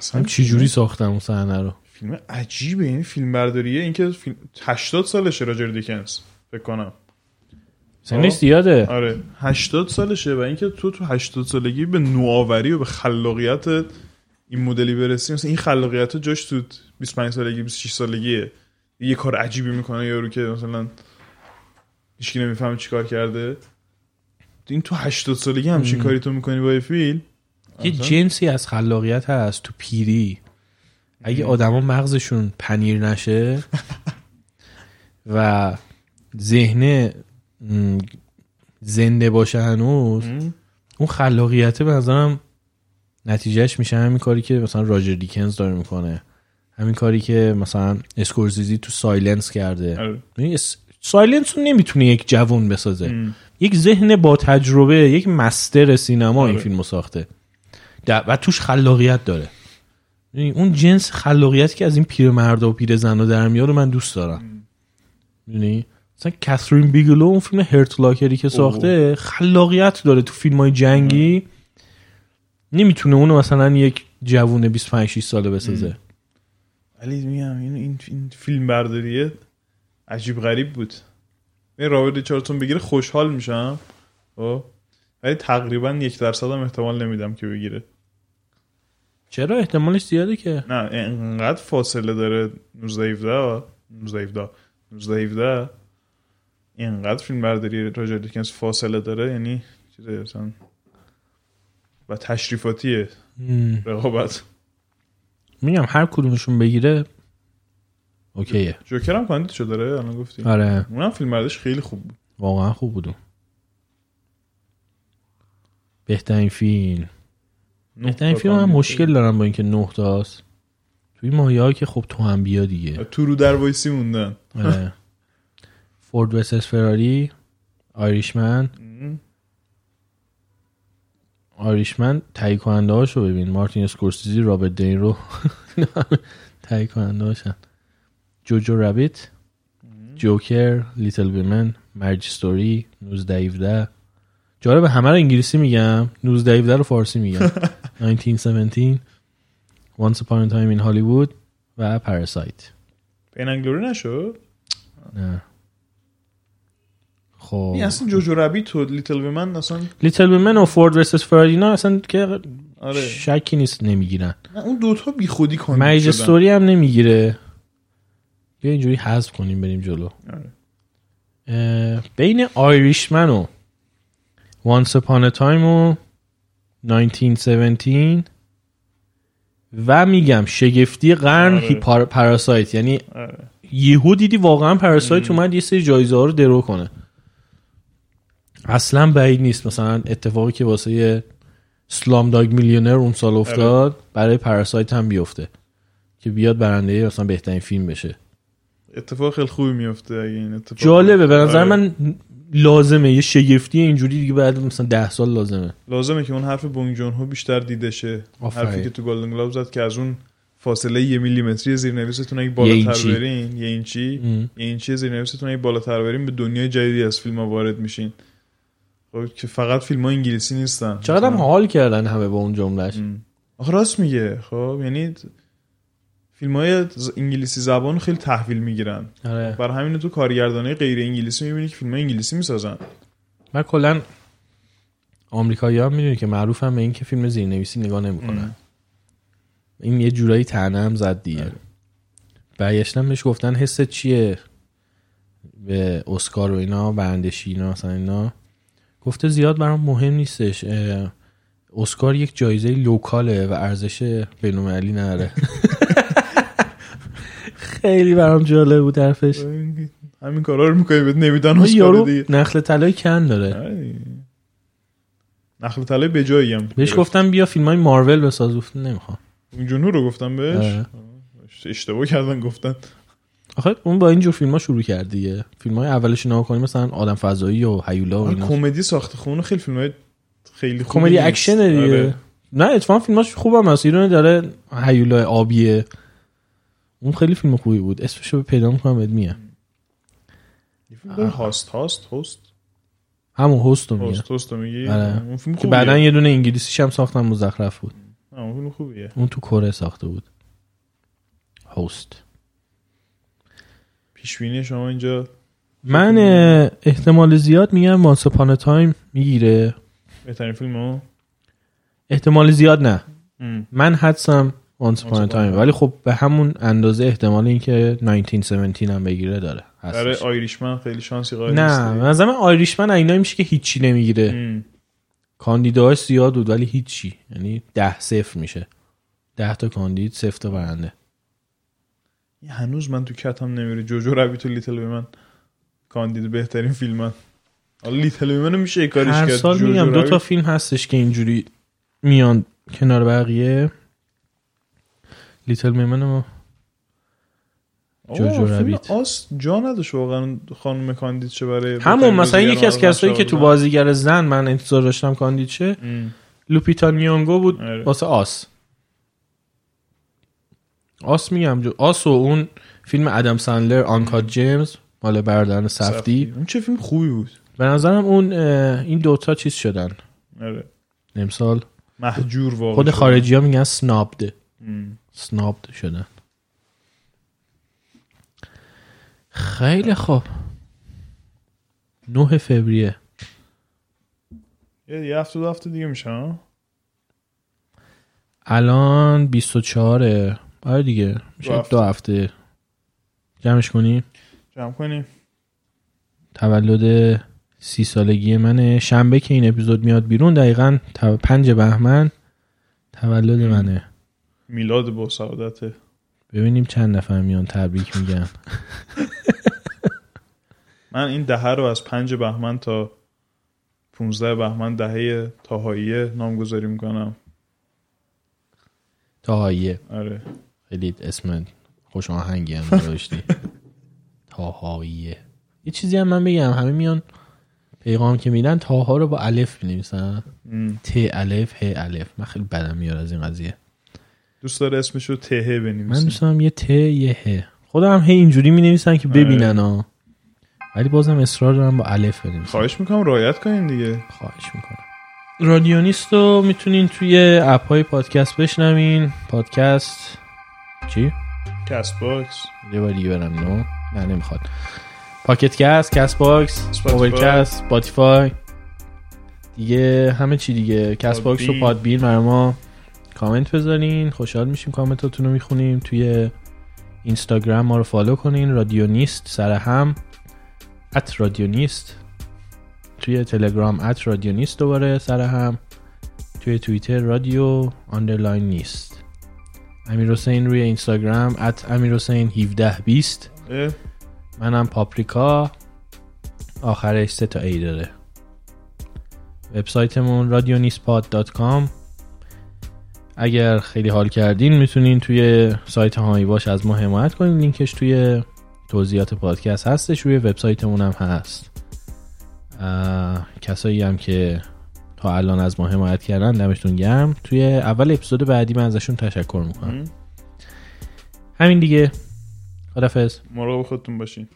اصلا جوری ساختم اون صحنه رو؟ فیلم عجیبه این فیلم برداریه اینکه فیلم 80 سالشه راجر دیکنز فکر کنم. سنش زیاده. آره 80 سالشه و اینکه تو تو 80 سالگی به نوآوری و به خلاقیت این مدلی برسی. مثلا این خلاقیت جاش تو 25 سالگی 26 سالگیه. یه کار عجیبی می‌کنه یارو که مثلا هیچکی نمی‌فهمه چیکار کرده. این تو 80 سالگی همچین کاری تو می‌کنی با یه فیلم؟ یه جنسی از خلاقیت هست تو پیری. اگه آدما مغزشون پنیر نشه و ذهن زنده باشه هنوز اون خلاقیته به نظرم نتیجهش میشه همین کاری که مثلا راجر دیکنز داره می‌کنه. همین کاری که مثلا اسکورسیزی تو Silence کرده. آره. اس- Silence رو نمی‌تونه یک جوون بسازه. یک ذهن با تجربه یک master سینما این آره. فیلم رو ساخته. در- و توش خلاقیت داره. ببین، اون جنس خلاقیتی که از این پیرمردا و پیرزنا در میاد رو من دوست دارم. می‌دونی مثلا کاترین بیگلو اون فیلم Hurt Locker ی که ساخته خلاقیت داره تو فیلم های جنگی نمی‌تونه اونو مثلا یک جوون 25 6 ساله بسازه. ولی میگم این این, این فیلم برداریه عجیب غریب بود. این رابرت ریچاردسون بگیره خوشحال میشم. خب. ولی تقریبا یک درصد هم احتمال نمیدم که بگیره. چرا احتمالش زیاده که؟ نه انقدر فاصله داره 19 17 19 17 19 17 اینقدر فیلم برداری راجر دیکنز فاصله داره یعنی چیزه مثلا و تشریفاتیه. رقابت. میگم هر کدومشون بگیره اوکیه. جوکر هم کاندید شده داره الان گفتی. آره. اونم فیلم برداریش خیلی خوب بود. واقعا خوب بودم بهترین فیلم. بهترین تا فیلم هم مشکل دارم با اینکه نه تاست. توی ماهی ها که خب تو هم بیا دیگه. تو رو در وایسی موندن. آره. Ford versus Ferrari Irishman. Irishman تهیه کننده هاشو ببین. مارتین اسکورسیزی رابرت دنیرو تهیه کننده هاشن. Jojo Rabbit Joker Little Women Marriage Story 19 17 جالب همه رو انگلیسی میگم. 19 17 رو فارسی میگم. 1917 Once Upon a Time in Hollywood و Parasite بین انگلوری نشد؟ نه. خب. این اصلا Jojo Rabbit و Little Women اصلا Little Women و Ford versus Ferrari نه اصلا که آره. شکی نیست نمی‌گیرن. نه اون دوتا بی خودی کاندید Marriage. Story هم نمی‌گیره. بیا اینجوری حذف کنیم بریم جلو. آره. بین Irishman و Once Upon a Time و 1917 و میگم شگفتی قرن آره. پار- پاراسایت یعنی آره. یهو دیدی واقعا پاراسایت اومد یه سری جایزه ها رو درو کنه. اصلا بعید نیست. مثلا اتفاقی که واسه سلام داگ میلیونر اون سال افتاد برای پاراسایت هم بیفته. که بیاد برنده مثلا بهترین فیلم بشه. اتفاق خیلی خوبی میفته اگه این اتفاق جالبه. به نظر آره. من لازمه یه شگفتی اینجوری دیگه بعد مثلا ده سال لازمه لازمه که اون حرف بونگ جون هو بیشتر دیده شه. حرفی که تو گلدن گلوب زد که از اون فاصله یه میلیمتری زیرنویستون اگه بالاتر. برین یه اینچی. یه اینچی زیرنویستون اگه بالاتر برین به دنیای جدیدی از فیلم ها وارد میشین خب که فقط فیلم ها انگلیسی نیستن چقدر هم حال کردن همه با اون جملهش. آخه راست میگه خب یعنی فیلم های انگلیسی زبان خیلی تحویل می‌گیرن. آره. برای همین تو کارگردانه غیر انگلیسی می‌بینی که فیلم های انگلیسی می‌سازن. من کلا آمریکایی ها می‌دونی که معروف هم به این که فیلم زیرنویسی نگاه نمی‌کنن. این یه جورایی تنه هم زد دیگه. آره. برگشتن بهش گفتن حست چیه به اسکار و اینا برندشی اینا مثلا اینا. گفته زیاد برام مهم نیستش. اسکار یک جایزه لوکاله و ارزش بین‌المللی نداره. خیلی برام جالب بود حرفش. همین کارا رو می‌کنی بهت نمیدن اسکار دیگه نخل طلای کن داره. نخل طلای به جایی هم بهش گفتم بیا فیلم های مارول بساز. گفت نمی‌خوام. اون رو گفتم بهش؟ آره. اشتباه کردن گفتن. آخه اون با اینجور فیلم ها شروع کرد دیگه. فیلم های اولش نگاه کنیم مثلا آدم فضایی و هیولا و آره، اینا. کمدی ساخته. خب اونو خیلی فیلم های خیلی خوبی کمدی. اکشن دیگه. آره. نه اتفاقا فیلماش خوبم هست. داره هیولا آبیه. اون خیلی فیلم خوبی بود. اسمشو پیدا می‌کنم بهت میگم. Host Host Host. همون Host رو میگم Host Host رو میگی؟ آره. اون فیلم که بعدا یه دونه انگلیسیش هم ساختن مزخرف بود. اون فیلم خوبیه. اون تو کره ساخته بود. هست پیش بینی شما اینجا من احتمال زیاد میگم Once Upon a Time می‌گیره. بهترین فیلم ها احتمال زیاد نه. ام. من حدسم Upon a Time Time. ولی خب به همون اندازه احتمال اینکه 1917 هم بگیره داره. برای. Irishman خیلی شانسی قائل نه. به نظر من Irishman اینایی میشه که هیچی نمی‌گیره. ام. کاندیداش زیاد بود ولی هیچی. یعنی ده صفر میشه. ده تا کاندید صفر تا برنده. هنوز من تو کتم نمیره. Jojo Rabbit و Little Women. کاندید بهترین فیلم من حالا لیتل من میشه کاریش هر کرد. سال جوجو میگم دو. تا فیلم هستش که اینجوری میان کنار بقیه. لیتل میمن آه، جوجو ربیت. آس جا نداشت واقعا خانم کاندید چه برای همون مثلا یکی از کسایی که تو. بازیگر زن من انتظار داشتم کاندید شه ام. لوپیتا نیونگو بود آره. واسه آس آس میگم جو آس و اون فیلم ادم سندلر آنکات جیمز مال برادران سفتی اون چه فیلم خوبی بود به نظرم اون این دوتا چیز شدن آره امسال محجور واقعا خود. خارجی ها میگن سنابد ام. سنابد شدن. خیلی خوب. 9 فوریه. یه هفته دو هفته دیگه میشه؟ الان 24 آره دیگه میشه دو هفته. دو هفته. جمعش کنیم جمع کنیم تولد سی سالگی منه. شنبه که این اپیزود میاد بیرون دقیقا پنج بهمن. تولد منه. میلاد با سعادته ببینیم چند نفر میان تبریک میگن. من این دهه رو از پنج بهمن تا 15 بهمن دهه تاهاییه نامگذاری می‌کنم. تاهاییه. آره. خیلی اسم خوش آهنگی هم داشتی. تاهاییه. یه چیزی هم من بگم همه میان پیغام که میدن تاها رو با الف بنویسن ام. ت الف ه الف. من خیلی بدم میاد از این قضیه. دوست داره اسمش رو تهه من بنویسیم دوست دارم یه ت یه ه. خودم هم هی اینجوری می نویسن که ببینن ها. ولی بازم اصرار دارم با الف بنویسن خواهش می‌کنم رعایت کنین دیگه. خواهش می‌کنم. رادیونیست رو می‌تونین توی اپ های پادکست بشنوین. پادکست چی؟ Castbox. یه بار دیگه برم نو نه نمی‌خواد. Pocket Cast Castbox. موبایل کست Spotify. دیگه همه چی دیگه. Castbox و Podbean. Podbean برای ما. کامنت بذارین. خوشحال میشیم کامنتاتون رو می‌خونیم. توی اینستاگرام ما رو follow کنین. رادیونیست سر هم. at رادیونیست توی تلگرام at رادیونیست دوباره سر هم. توی توییتر رادیو underline نیست. امیر حسین روی اینستاگرام at امیر حسین 1720 اه، منم پاپریکا. آخرش سه تا A داره. وبسایتمون radionistpod.com اگر خیلی حال کردین می‌تونین توی سایت هایی باش از ما حمایت کنین. لینکش توی توضیحات پادکست هستش. روی وبسایتمون هم هست. کسایی هم که تا الان از ما حمایت کردن دمشتون گرم. توی اول اپیزود بعدی من ازشون تشکر می‌کنم. همین دیگه. خدافظ مراقب خودتون باشین.